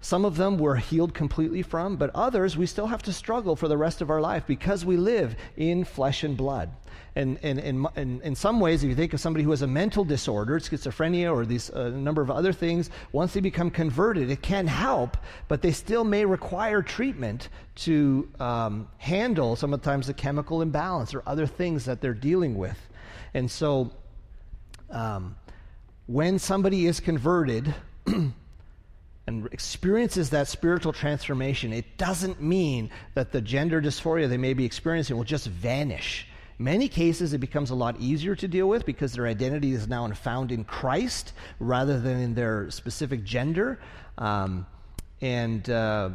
S1: some of them we're healed completely from, but others we still have to struggle for the rest of our life because we live in flesh and blood. And, and, and, and in some ways, if you think of somebody who has a mental disorder, schizophrenia, or these a uh, number of other things, once they become converted, it can help, but they still may require treatment to um, handle sometimes the chemical imbalance or other things that they're dealing with. And so, um, when somebody is converted, and experiences that spiritual transformation, it doesn't mean that the gender dysphoria they may be experiencing will just vanish. In many cases, it becomes a lot easier to deal with because their identity is now found in Christ rather than in their specific gender. Um, and uh,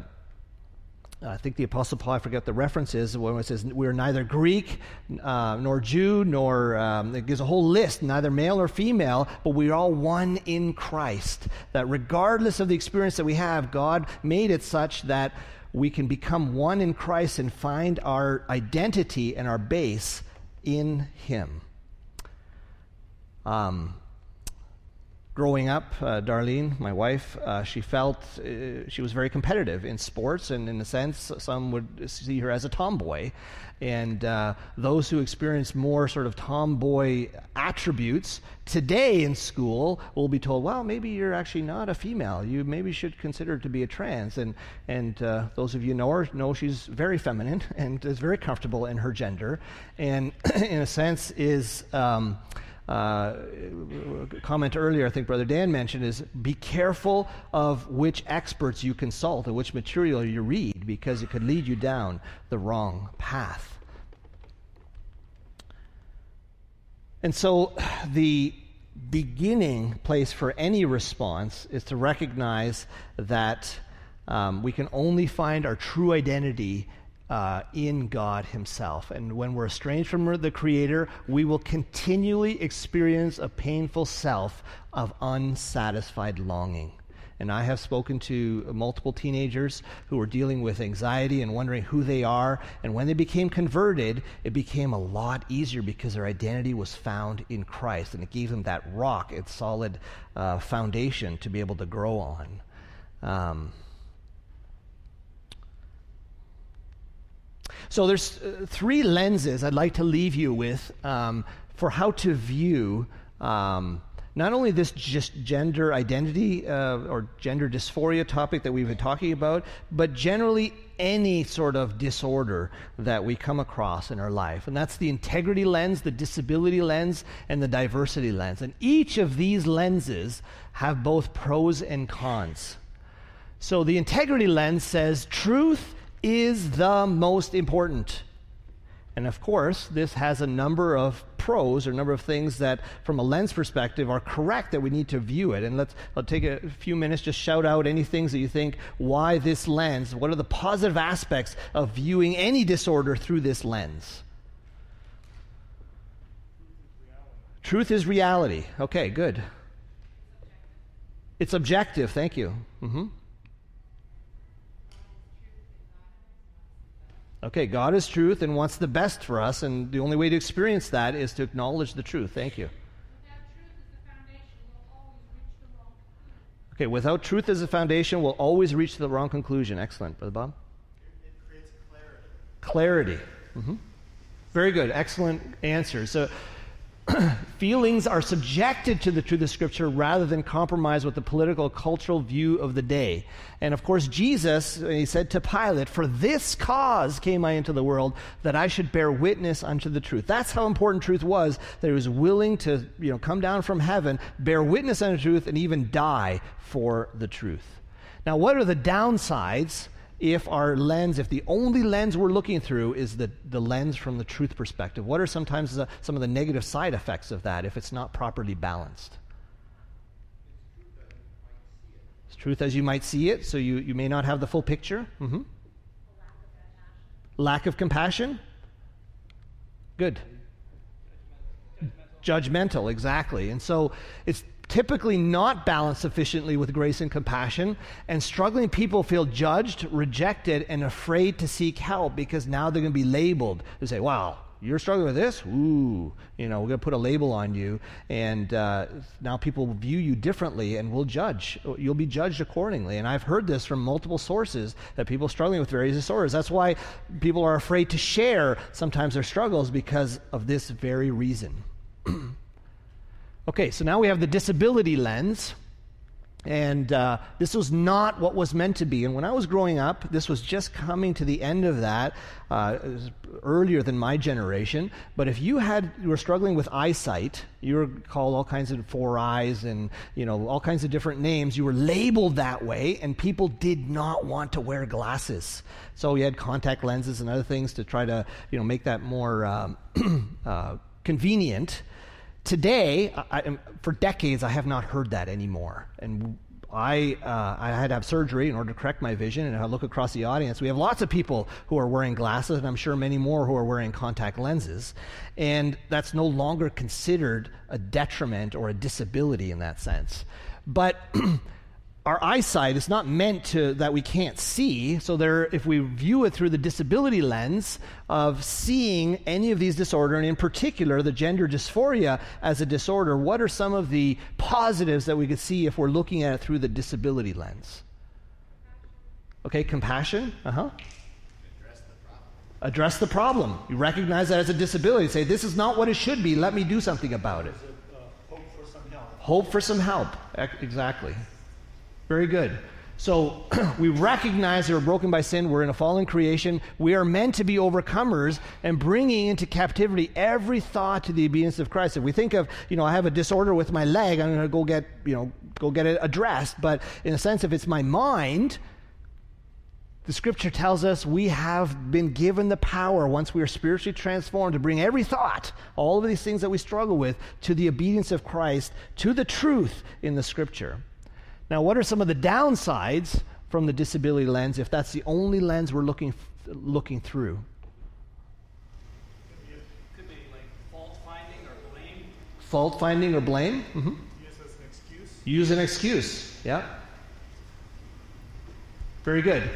S1: I think the Apostle Paul, I forget the reference is, when it says, We're neither Greek uh, nor Jew, nor, um, it gives a whole list, neither male nor female, but we're all one in Christ. That regardless of the experience that we have, God made it such that we can become one in Christ and find our identity and our base in Him. Um, growing up, uh, Darlene, my wife, uh, she felt uh, she was very competitive in sports, and in a sense, some would see her as a tomboy. And uh, those who experience more sort of tomboy attributes today in school will be told, well, maybe you're actually not a female. You maybe should consider to be a trans. And, and uh, those of you know her know she's very feminine and is very comfortable in her gender, and in a sense is. Um, uh, comment earlier, I think Brother Dan mentioned, is be careful of which experts you consult and which material you read because it could lead you down the wrong path. And so the beginning place for any response is to recognize that um, we can only find our true identity uh, in God Himself. And when we're estranged from the Creator, we will continually experience a painful self of unsatisfied longing. And I have spoken to multiple teenagers who were dealing with anxiety and wondering who they are. And when they became converted, it became a lot easier because their identity was found in Christ. And it gave them that rock, its solid uh, foundation to be able to grow on. Um, so there's uh, three lenses I'd like to leave you with um, for how to view um, not only this just gender identity uh, or gender dysphoria topic that we've been talking about, but generally any sort of disorder that we come across in our life. And that's the integrity lens, the disability lens, and the diversity lens. And each of these lenses have both pros and cons. So the integrity lens says truth is the most important. And of course, this has a number of pros or a number of things that, from a lens perspective, are correct that we need to view it. And let's I'll take a few minutes, just shout out any things that you think why this lens, what are the positive aspects of viewing any disorder through this lens? Truth is reality. Okay, good. It's objective. Thank you. Mm-hmm. Okay, God is truth and wants the best for us, and the only way to experience that is to acknowledge the truth. Thank you. Okay, without truth as a foundation, we'll always reach the wrong conclusion. Excellent, Brother Bob.
S6: It, creates clarity.
S1: Clarity. Mm-hmm. Very good. Excellent answer. So, feelings are subjected to the truth of Scripture rather than compromise with the political, cultural view of the day. And of course, Jesus, he said to Pilate, For this cause came I into the world, that I should bear witness unto the truth. That's how important truth was, that he was willing to you know, come down from heaven, bear witness unto truth, and even die for the truth. Now, what are the downsides if our lens, if the only lens we're looking through is the, the lens from the truth perspective? What are sometimes the, some of the negative side effects of that if it's not properly balanced? It's truth as you might see it, so you, you may not have the full picture. Mm-hmm. Lack of compassion? Good. Judgmental, exactly. And so it's typically not balanced sufficiently with grace and compassion, and struggling people feel judged, rejected, and afraid to seek help because now they're going to be labeled. They say, wow, you're struggling with this? Ooh, you know, we're going to put a label on you, and uh, now people will view you differently and will judge. You'll be judged accordingly. And I've heard this from multiple sources that people struggling with various disorders. That's why people are afraid to share sometimes their struggles because of this very reason. Okay, so now we have the disability lens. And uh, this was not what was meant to be. And when I was growing up, this was just coming to the end of that, uh, earlier than my generation. But if you had you were struggling with eyesight, you were called all kinds of four eyes and you know all kinds of different names. You were labeled that way, and people did not want to wear glasses. So you had contact lenses and other things to try to you know make that more um, uh, convenient. Today, I, for decades, I have not heard that anymore. And I, uh, I had to have surgery in order to correct my vision, and I look across the audience. We have lots of people who are wearing glasses, and I'm sure many more who are wearing contact lenses. And that's no longer considered a detriment or a disability in that sense. But our eyesight is not meant to that we can't see. So there if we view it through the disability lens of seeing any of these disorders and in particular the gender dysphoria as a disorder what are some of the positives that we could see if we're looking at it through the disability lens? Okay compassion uh-huh. Address the problem. Address the problem. you recognize that as a disability. Say this is not what it should be. Let me do something about it.
S6: Hope for some help?
S1: Hope for some help. Exactly very good. So we recognize that we're broken by sin. We're in a fallen creation. We are meant to be overcomers and bringing into captivity every thought to the obedience of Christ. If we think of, you know, I have a disorder with my leg, I'm going to go get, you know, go get it addressed. But in a sense, if it's my mind, the scripture tells us we have been given the power once we are spiritually transformed to bring every thought, all of these things that we struggle with, to the obedience of Christ, to the truth in the scripture. Now, what are some of the downsides from the disability lens if that's the only lens we're looking, looking through?
S3: Could be like fault finding or blame.
S1: Fault finding or blame? Mm-hmm.
S6: Use as an excuse.
S1: Use an excuse. Yeah. Very good.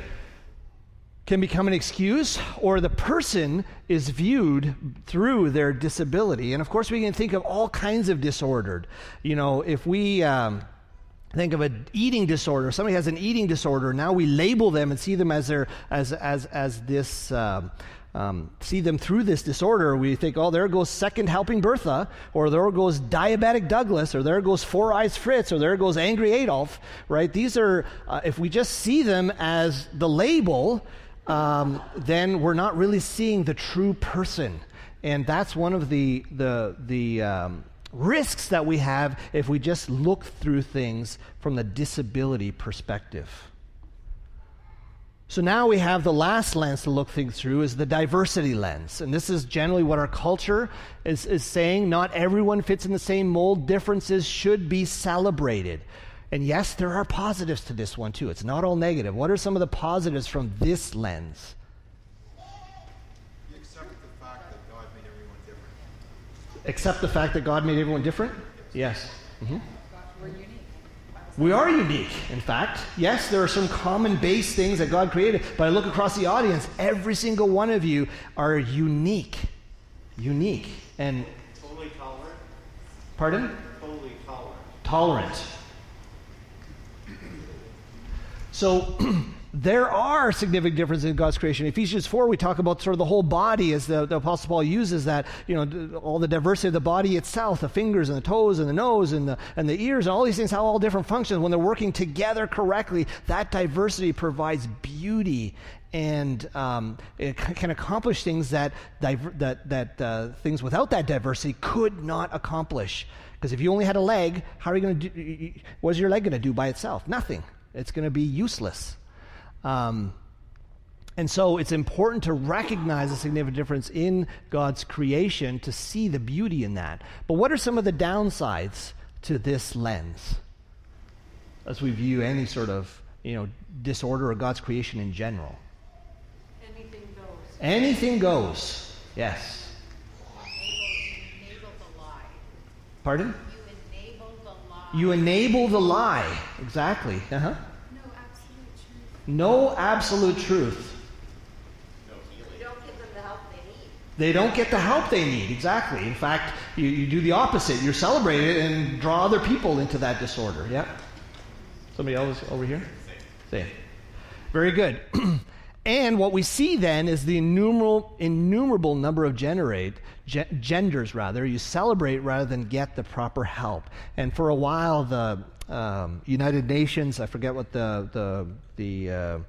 S1: Can become an excuse, or the person is viewed through their disability. And of course, we can think of all kinds of disordered. You know, if we. Um, think of an eating disorder. Somebody has an eating disorder. Now we label them and see them as their as as as this. Um, um, see them through this disorder, we think, oh, there goes second helping Bertha, or there goes diabetic Douglas, or there goes four eyes Fritz, or there goes angry Adolf, right? These are, uh, if we just see them as the label, um, then we're not really seeing the true person. And that's one of the, the, the um, risks that we have if we just look through things from the disability perspective. So now we have the last lens to look things through is the diversity lens. And this is generally what our culture is, is saying. Not everyone fits in the same mold. Differences should be celebrated. And yes, there are positives to this one too. It's not all negative. What are some of the positives from this lens?
S6: You accept the fact that God made everyone different.
S1: Accept the fact that God made everyone different? Yes. Mm-hmm. We are unique, in fact. Yes, there are some common base things that God created, but I look across the audience, every single one of you are unique. Unique. And,
S6: Totally tolerant.
S1: pardon?
S6: Totally tolerant.
S1: Tolerant. So, there are significant differences in God's creation. Ephesians 4, we talk about sort of the whole body as the, the Apostle Paul uses that, you know, all the diversity of the body itself, the fingers and the toes and the nose and the, and the ears and all these things, how all different functions, when they're working together correctly, that diversity provides beauty and um, it can accomplish things that, diver- that, that uh, things without that diversity could not accomplish. Because if you only had a leg, how are you going to do, what's your leg going to do by itself? Nothing. It's going to be useless. Um, and so it's important to recognize the significant difference in God's creation to see the beauty in that. But what are some of the downsides to this lens as we view any sort of you know disorder or God's creation in general?
S7: Anything goes.
S1: Anything goes. Yes.
S7: You enable the lie.
S1: Pardon?
S7: You enable the lie.
S1: You enable the lie. Exactly. Uh huh.
S7: No absolute truth. You don't the help they need.
S1: They don't get the help they need. Exactly. In fact, you, you do the opposite. You celebrate it and draw other people into that disorder. Yeah? Somebody else over here? Same. Very good. and what we see then is the innumerable, innumerable number of generate, ge- genders, rather. You celebrate rather than get the proper help. And for a while, the um, United Nations, I forget what the, the, the uh,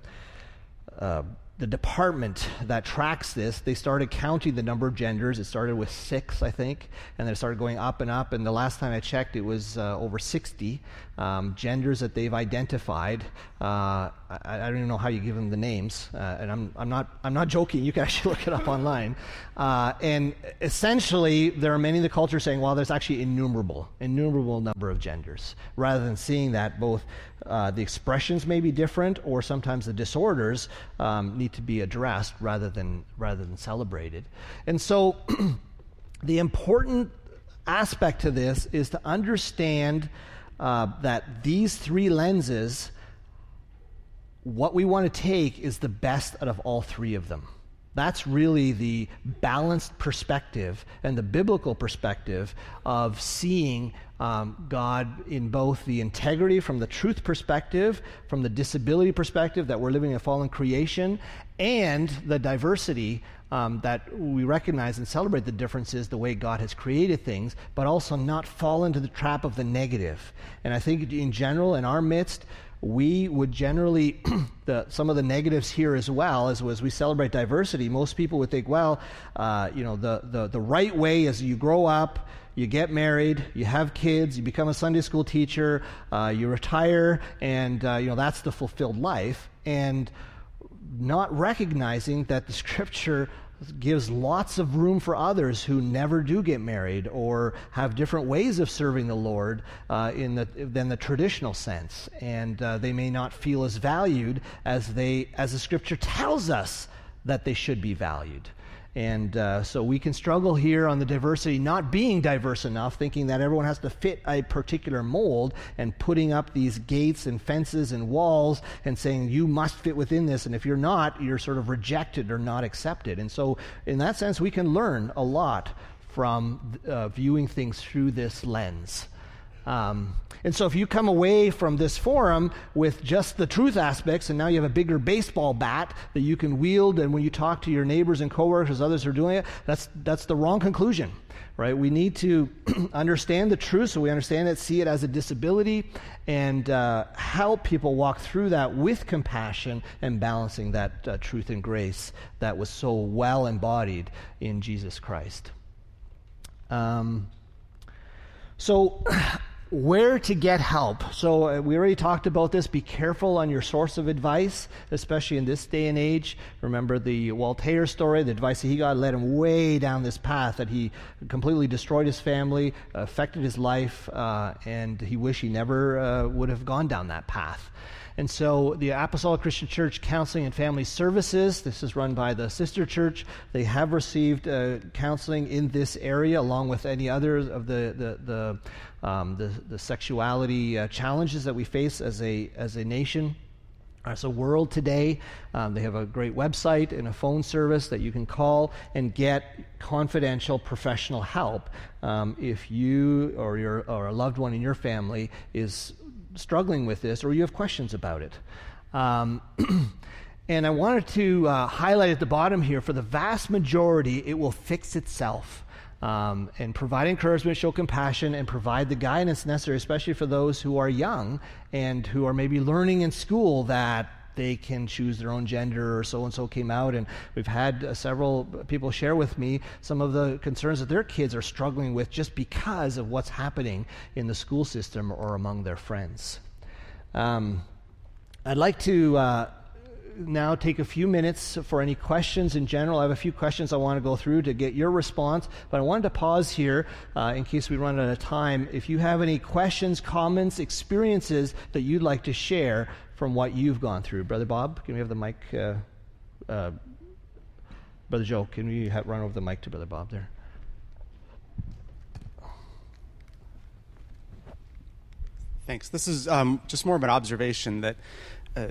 S1: uh, the department that tracks this, they started counting the number of genders. It started with six, I think, and then it started going up and up. And the last time I checked, it was uh, over 60 um, genders that they've identified. Uh, I, I, don't even know how you give them the names, uh, and I'm, I'm, not, I'm not joking. You can actually look it up online. Uh, and essentially, there are many in the culture saying, well, there's actually innumerable, innumerable number of genders, rather than seeing that both uh, the expressions may be different, or sometimes the disorders um, need to be addressed rather than rather than celebrated. And so, the important aspect to this is to understand uh, that these three lenses, what we want to take is the best out of all three of them. That's really the balanced perspective and the biblical perspective of seeing um, God in both the integrity from the truth perspective, from the disability perspective that we're living in a fallen creation, and the diversity um, that we recognize and celebrate the differences, the way God has created things, but also not fall into the trap of the negative. And I think in general, in our midst, we would generally, the, some of the negatives here as well, as, as we celebrate diversity, most people would think, well, uh, you know, the, the, the right way is you grow up, you get married, you have kids, you become a Sunday school teacher, uh, you retire, and, uh, you know, that's the fulfilled life. And not recognizing that the scripture gives lots of room for others who never do get married or have different ways of serving the Lord uh, in the, than the traditional sense, and uh, they may not feel as valued as they as the Scripture tells us that they should be valued. And uh, so we can struggle here on the diversity not being diverse enough, thinking that everyone has to fit a particular mold and putting up these gates and fences and walls and saying you must fit within this. And if you're not, you're sort of rejected or not accepted. And so, in that sense, we can learn a lot from uh, viewing things through this lens. Um, and so, if you come away from this forum with just the truth aspects, and now you have a bigger baseball bat that you can wield, and when you talk to your neighbors and coworkers, others are doing it, that's, that's the wrong conclusion, right? We need to understand the truth so we understand it, see it as a disability, and uh, help people walk through that with compassion and balancing that uh, truth and grace that was so well embodied in Jesus Christ. Um, so, where to get help. So, uh, we already talked about this. Be careful on your source of advice, especially in this day and age. Remember the Walt Heyer story, the advice that he got led him way down this path that he completely destroyed his family, affected his life, uh, and he wished he never uh, would have gone down that path. And so the Apostolic Christian Church Counseling and Family Services, this is run by the sister church, they have received uh, counseling in this area along with any others of the, the, the, um, the, the, sexuality uh, challenges that we face as a, as a nation. Uh, so, World Today, um, they have a great website and a phone service that you can call and get confidential professional help um, if you or, your, or a loved one in your family is struggling with this or you have questions about it. Um, and I wanted to uh, highlight at the bottom here for the vast majority, it will fix itself. Um, and provide encouragement, show compassion, and provide the guidance necessary, especially for those who are young and who are maybe learning in school that they can choose their own gender or so and so came out. And we've had uh, several people share with me some of the concerns that their kids are struggling with just because of what's happening in the school system or among their friends. Um, I'd like to uh, now take a few minutes for any questions in general. I have a few questions I want to go through to get your response, but I wanted to pause here uh, in case we run out of time. If you have any questions, comments, experiences that you'd like to share from what you've gone through, Brother Bob, can we have the mic? Uh, uh, Brother Joe, can we run over the mic to Brother Bob there?
S8: Thanks. This is um, just more of an observation that uh,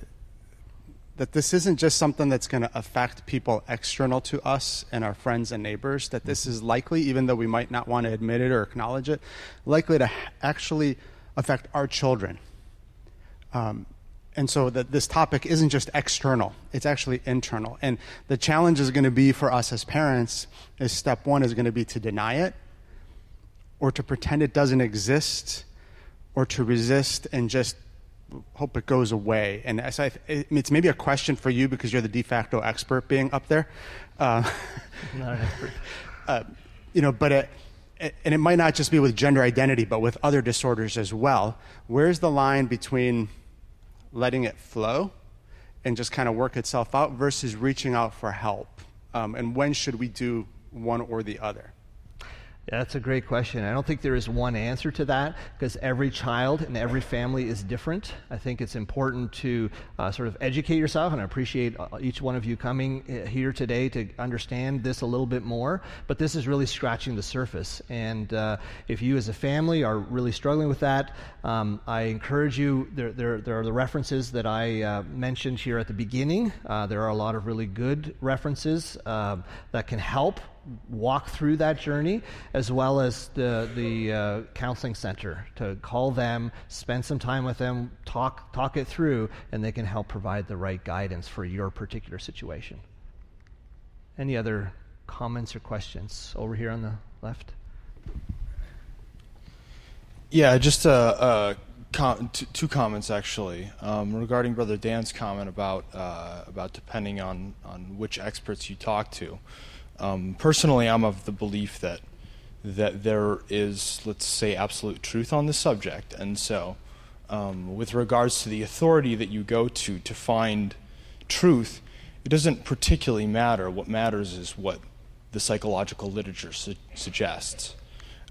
S8: that this isn't just something that's going to affect people external to us and our friends and neighbors. That this is likely, even though we might not want to admit it or acknowledge it, likely to actually affect our children. Um, and so that this topic isn't just external it's actually internal and the challenge is going to be for us as parents is step one is going to be to deny it or to pretend it doesn't exist or to resist and just hope it goes away. And I, it's maybe a question for you because you're the de facto expert being up there. Uh,
S1: not an expert.
S8: Uh, you know, but it, and it might not just be with gender identity, but with other disorders as well. Where's the line between letting it flow and just kind of work itself out versus reaching out for help? Um, and when should we do one or the other?
S1: That's a great question. I don't think there is one answer to that because every child and every family is different. I think it's important to uh, sort of educate yourself, and I appreciate uh, each one of you coming uh, here today to understand this a little bit more. But this is really scratching the surface. And uh, if you as a family are really struggling with that, um, I encourage you. There, there, there, are the references that I uh, mentioned here at the beginning. Uh, there are a lot of really good references that can help walk through that journey, as well as the, the uh, counseling center to call them, spend some time with them, talk, talk it through, and they can help provide the right guidance for your particular situation. Any other comments or questions over here on the left?
S9: Yeah, just uh, uh, com- t- two comments actually um, regarding Brother Dan's comment about uh, about depending on on which experts you talk to. Um, personally, I'm of the belief that that there is, let's say, absolute truth on this subject, and so um, with regards to the authority that you go to to find truth, it doesn't particularly matter. What matters is what the psychological literature su- suggests,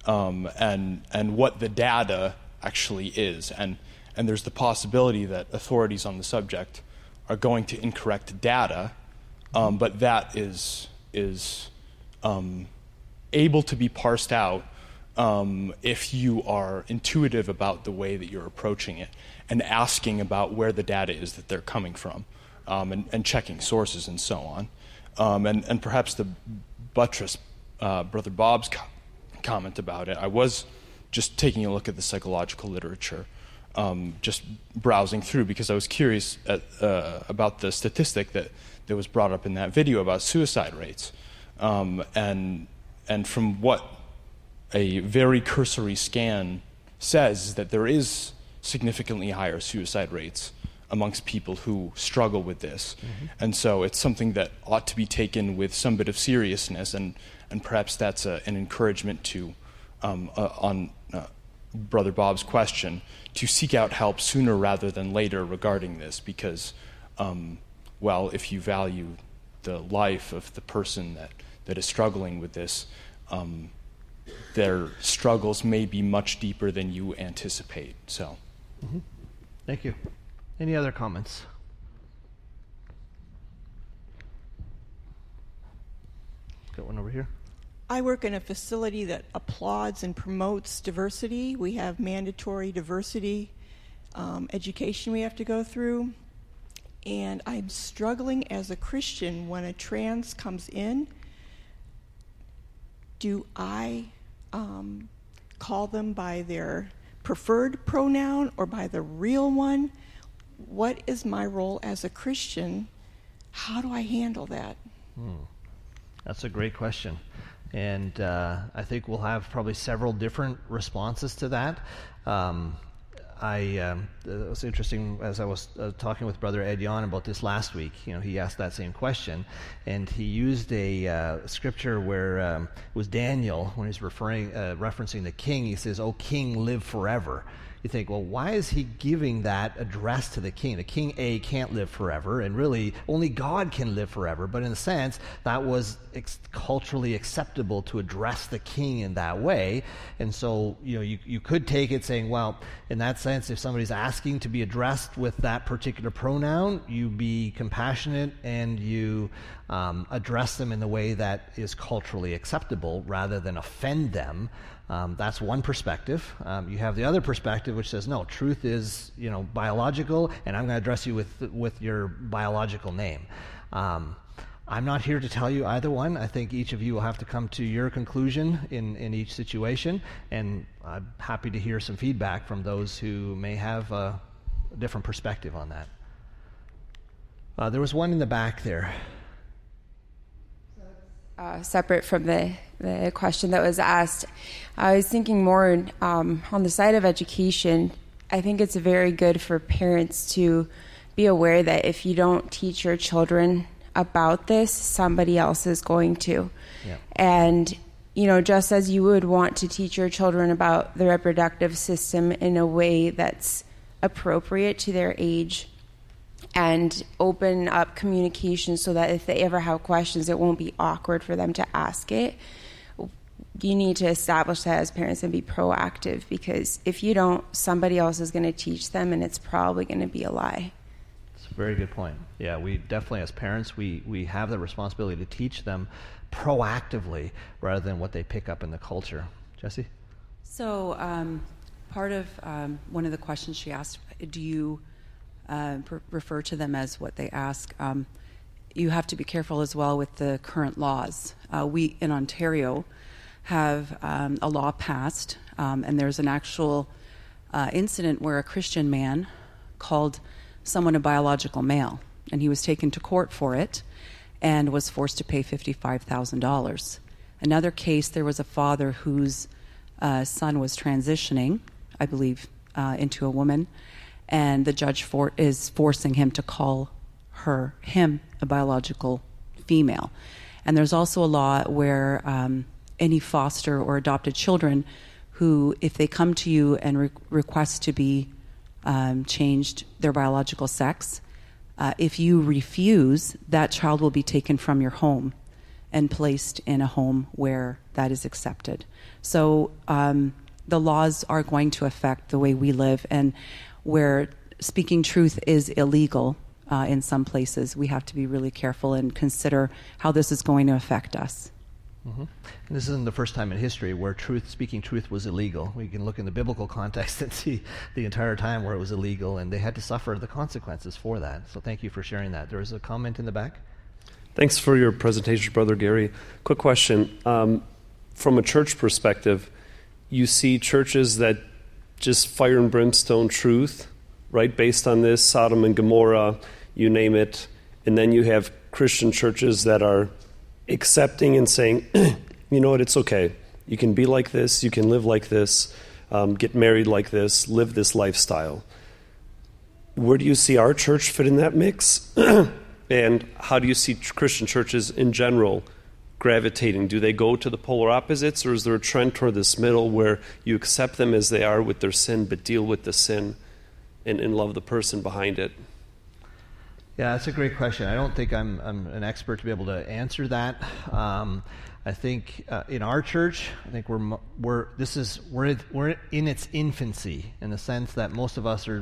S9: um, and and what the data actually is, and and there's the possibility that authorities on the subject are going to incorrect data, um, but that is is um, able to be parsed out um, if you are intuitive about the way that you're approaching it and asking about where the data is that they're coming from um, and, and, checking sources and so on. Um, and, and, perhaps the buttress uh, Brother Bob's co- comment about it. I was just taking a look at the psychological literature, um, just browsing through because I was curious at, uh, about the statistic that, that was brought up in that video about suicide rates. Um, and, and from what a very cursory scan says that there is significantly higher suicide rates amongst people who struggle with this. Mm-hmm. And so it's something that ought to be taken with some bit of seriousness, and, and perhaps that's a, an encouragement to, um, uh, on uh, Brother Bob's question, to seek out help sooner rather than later regarding this, because, um, well, if you value the life of the person that, that is struggling with this, um, their struggles may be much deeper than you anticipate. So.
S1: Mm-hmm. Thank you. Any other comments? Got one over here.
S10: I work in a facility that applauds and promotes diversity. We have mandatory diversity um, education we have to go through. And I'm struggling as a Christian when a trans comes in. Do I um, call them by their preferred pronoun or by the real one? What is my role as a Christian? How do I handle that?
S1: Hmm. That's a great question. And uh, I think we'll have probably several different responses to that. Um, I um, it was interesting as I was uh, talking with Brother Ed Yon about this last week. You know, he asked that same question, and he used a uh, scripture where um, it was Daniel when he's referring uh, referencing the king. He says, "O King, live forever." You think, well, why is he giving that address to the king? The king, A, can't live forever, and really only God can live forever. But in a sense, that was ex- culturally acceptable to address the king in that way. And so, you know, you, you could take it saying, well, in that sense, if somebody's asking to be addressed with that particular pronoun, you be compassionate and you um, address them in the way that is culturally acceptable rather than offend them. Um, that's one perspective. Um, you have the other perspective, which says, no, truth is, you know, biological, and I'm going to address you with with your biological name. Um, I'm not here to tell you either one. I think each of you will have to come to your conclusion in, in each situation, and I'm happy to hear some feedback from those who may have a, different perspective on that. Uh, there was one in the back there.
S11: Uh, separate from the, the question that was asked, I was thinking more um, on the side of education. I think it's very good for parents to be aware that if you don't teach your children about this, somebody else is going to. Yeah. And, you know, just as you would want to teach your children about the reproductive system in a way that's appropriate to their age and open up communication so that if they ever have questions, it won't be awkward for them to ask it. You need to establish that as parents and be proactive because if you don't, somebody else is going to teach them and it's probably going to be a lie.
S1: It's a very good point. Yeah, we definitely, as parents, we, we have the responsibility to teach them proactively rather than what they pick up in the culture. Jesse?
S12: So, um, part of um, one of the questions she asked, do you uh, refer to them as what they ask. Um, you have to be careful as well with the current laws. Uh, we in Ontario have um, a law passed, um, and there's an actual uh, incident where a Christian man called someone a biological male, and he was taken to court for it and was forced to pay $55,000. Another case, there was a father whose uh, son was transitioning, I believe, uh, into a woman and the judge for, is forcing him to call her him a biological female. And there's also a law where um, any foster or adopted children who, if they come to you and re- request to be um, changed their biological sex, Uh, if you refuse, that child will be taken from your home and placed in a home where that is accepted. So um, the laws are going to affect the way we live, and where speaking truth is illegal uh, in some places, we have to be really careful and consider how this is going to affect us.
S1: Mm-hmm. And this isn't the first time in history where truth, speaking truth, was illegal. We can look in the biblical context and see the entire time where it was illegal, and they had to suffer the consequences for that. So thank you for sharing that. There was a comment in the back.
S13: Thanks for your presentation, Brother Gary. Quick question. Um, from a church perspective, you see churches that just fire and brimstone truth, right, based on this, Sodom and Gomorrah, you name it. And then you have Christian churches that are accepting and saying, you know what, it's okay. You can be like this, you can live like this, um, get married like this, live this lifestyle. Where do you see our church fit in that mix? and how do you see Christian churches in general gravitating? Do they go to the polar opposites, or is there a trend toward this middle where you accept them as they are with their sin, but deal with the sin and, and love the person behind it?
S1: Yeah, that's a great question. I don't think I'm, I'm an expert to be able to answer that. Um, I think uh, in our church, I think we're we're this is we're we're in its infancy in the sense that most of us are,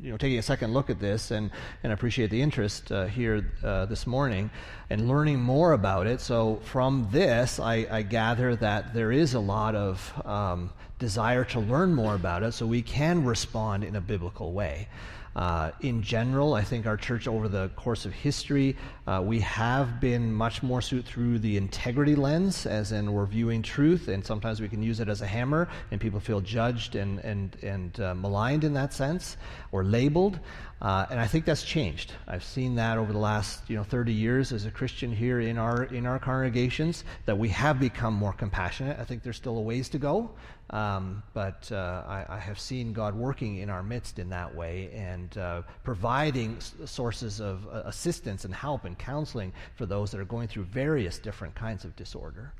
S1: you know, taking a second look at this and and appreciate the interest uh, here uh, this morning and learning more about it. So from this, I, I gather that there is a lot of um, desire to learn more about it, so we can respond in a biblical way. Uh, in general, I think our church, over the course of history, uh, we have been much more suit through the integrity lens, as in we're viewing truth, and sometimes we can use it as a hammer, and people feel judged and and and uh, maligned in that sense, or labeled. Uh, and I think that's changed. I've seen that over the last you know 30 years as a Christian here in our in our congregations that we have become more compassionate. I think there's still a ways to go, um, but uh, I, I, have seen God working in our midst in that way and uh, providing s- sources of uh, assistance and help and counseling for those that are going through various different kinds of disorder.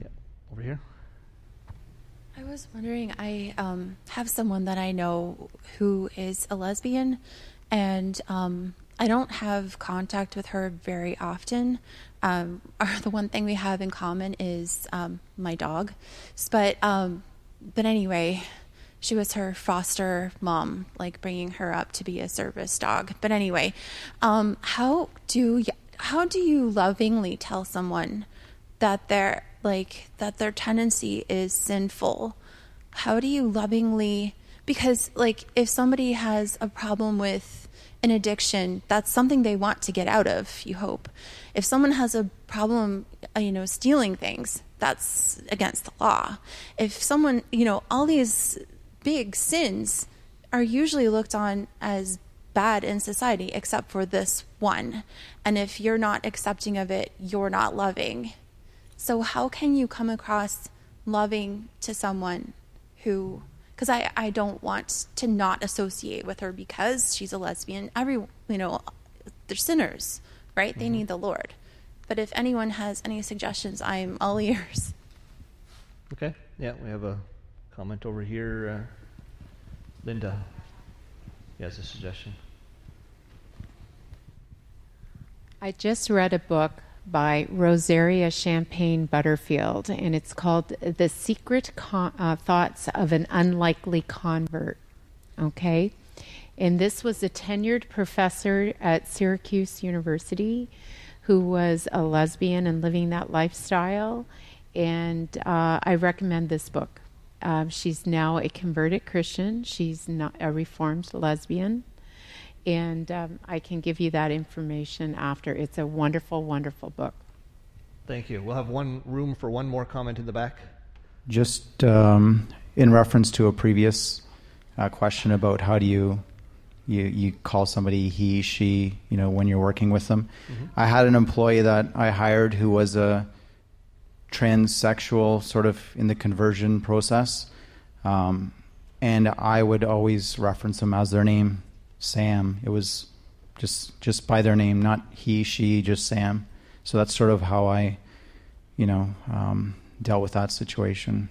S1: Yeah, over here.
S14: I was wondering, I um, have someone that I know who is a lesbian, and um, I don't have contact with her very often. Um, our, the one thing we have in common is um, my dog, but um, but anyway, she was her foster mom, like bringing her up to be a service dog. But anyway, um, how do how do you lovingly tell someone that they're like that their tendency is sinful how do you lovingly because like if somebody has a problem with an addiction that's something they want to get out of you hope. If someone has a problem uh, you know stealing things that's against the law. If someone you know all these big sins are usually looked on as bad in society except for this one. And if you're not accepting of it you're not loving. So, how can you come across loving to someone who, because I, I don't want to not associate with her because she's a lesbian. Every, you know, they're sinners, right? Mm-hmm. They need the Lord. But if anyone has any suggestions, I'm all ears.
S1: Okay. Yeah, we have a comment over here. Uh, Linda has a suggestion.
S4: I just read a book by Rosaria Champagne Butterfield, and it's called The Secret Con- uh, Thoughts of an Unlikely Convert. Okay? And this was a tenured professor at Syracuse University who was a lesbian and living that lifestyle. And uh, I recommend this book. Uh, she's now a converted Christian, she's not a reformed lesbian and um, I can give you that information after. It's a wonderful, wonderful book.
S1: Thank you. We'll have one room for one more comment in the back.
S15: Just um, in reference to a previous uh, question about how do you, you you call somebody he, she, you know, when you're working with them. Mm-hmm. I had an employee that I hired who was a transsexual, sort of in the conversion process, um, and I would always reference them as their name Sam. It was just just by their name, not he, she, just Sam. So that's sort of how I, you know, um, dealt with that situation.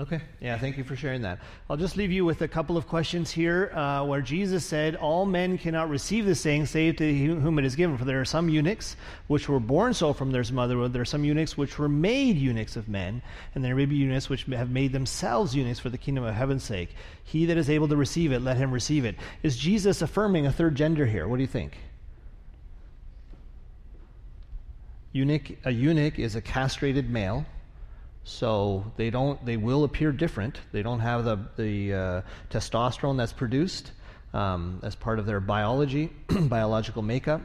S1: Okay. Yeah, thank you for sharing that. I'll just leave you with a couple of questions here uh, where Jesus said, All men cannot receive this saying save to whom it is given. For there are some eunuchs which were born so from their motherhood. There are some eunuchs which were made eunuchs of men. And there may be eunuchs which have made themselves eunuchs for the kingdom of heaven's sake. He that is able to receive it, let him receive it. Is Jesus affirming a third gender here? What do you think? Eunuch, a eunuch is a castrated male so they don't. They will appear different. They don't have the the uh, testosterone that's produced um, as part of their biology, biological makeup.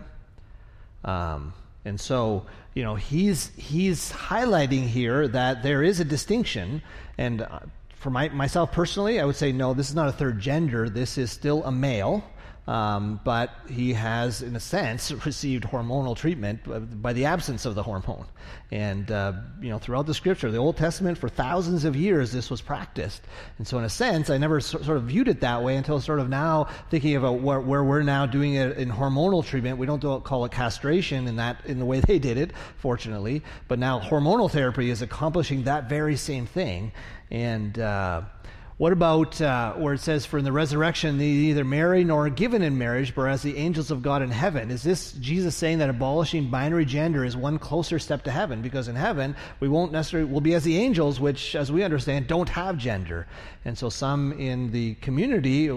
S1: Um, and so, you know, he's he's highlighting here that there is a distinction. And uh, for my, myself personally, I would say no. This is not a third gender. This is still a male. Um, but he has, in a sense, received hormonal treatment by the absence of the hormone. And, uh, you know, throughout the scripture, the Old Testament, for thousands of years, this was practiced. And so, in a sense, I never so, sort of viewed it that way until sort of now thinking about where, where we're now doing it in hormonal treatment. We don't do, call it castration in that, in the way they did it, fortunately. But now hormonal therapy is accomplishing that very same thing. And, uh, what about uh, where it says, For in the resurrection, they neither marry nor are given in marriage, but as the angels of God in heaven? Is this Jesus saying that abolishing binary gender is one closer step to heaven? Because in heaven, we won't necessarily, we'll be as the angels, which, as we understand, don't have gender. And so some in the community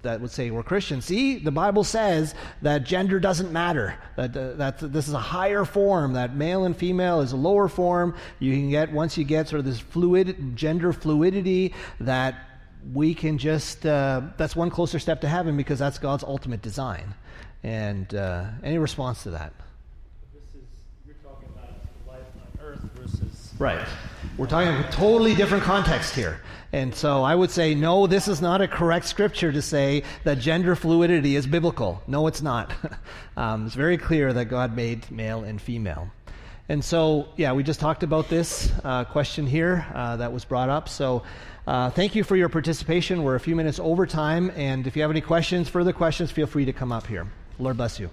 S1: that would say we're Christians, see, the Bible says that gender doesn't matter, that, uh, that this is a higher form, that male and female is a lower form. You can get, once you get sort of this fluid, gender fluidity, that we can just, uh, that's one closer step to heaven because that's God's ultimate design. And uh, any response to that?
S16: This is, you're talking about life on earth versus.
S1: Right. We're talking a totally different context here. And so I would say, no, this is not a correct scripture to say that gender fluidity is biblical. No, it's not. um, it's very clear that God made male and female. And so, yeah, we just talked about this uh, question here uh, that was brought up. So, uh, thank you for your participation. We're a few minutes over time, and if you have any questions, further questions, feel free to come up here. Lord bless you.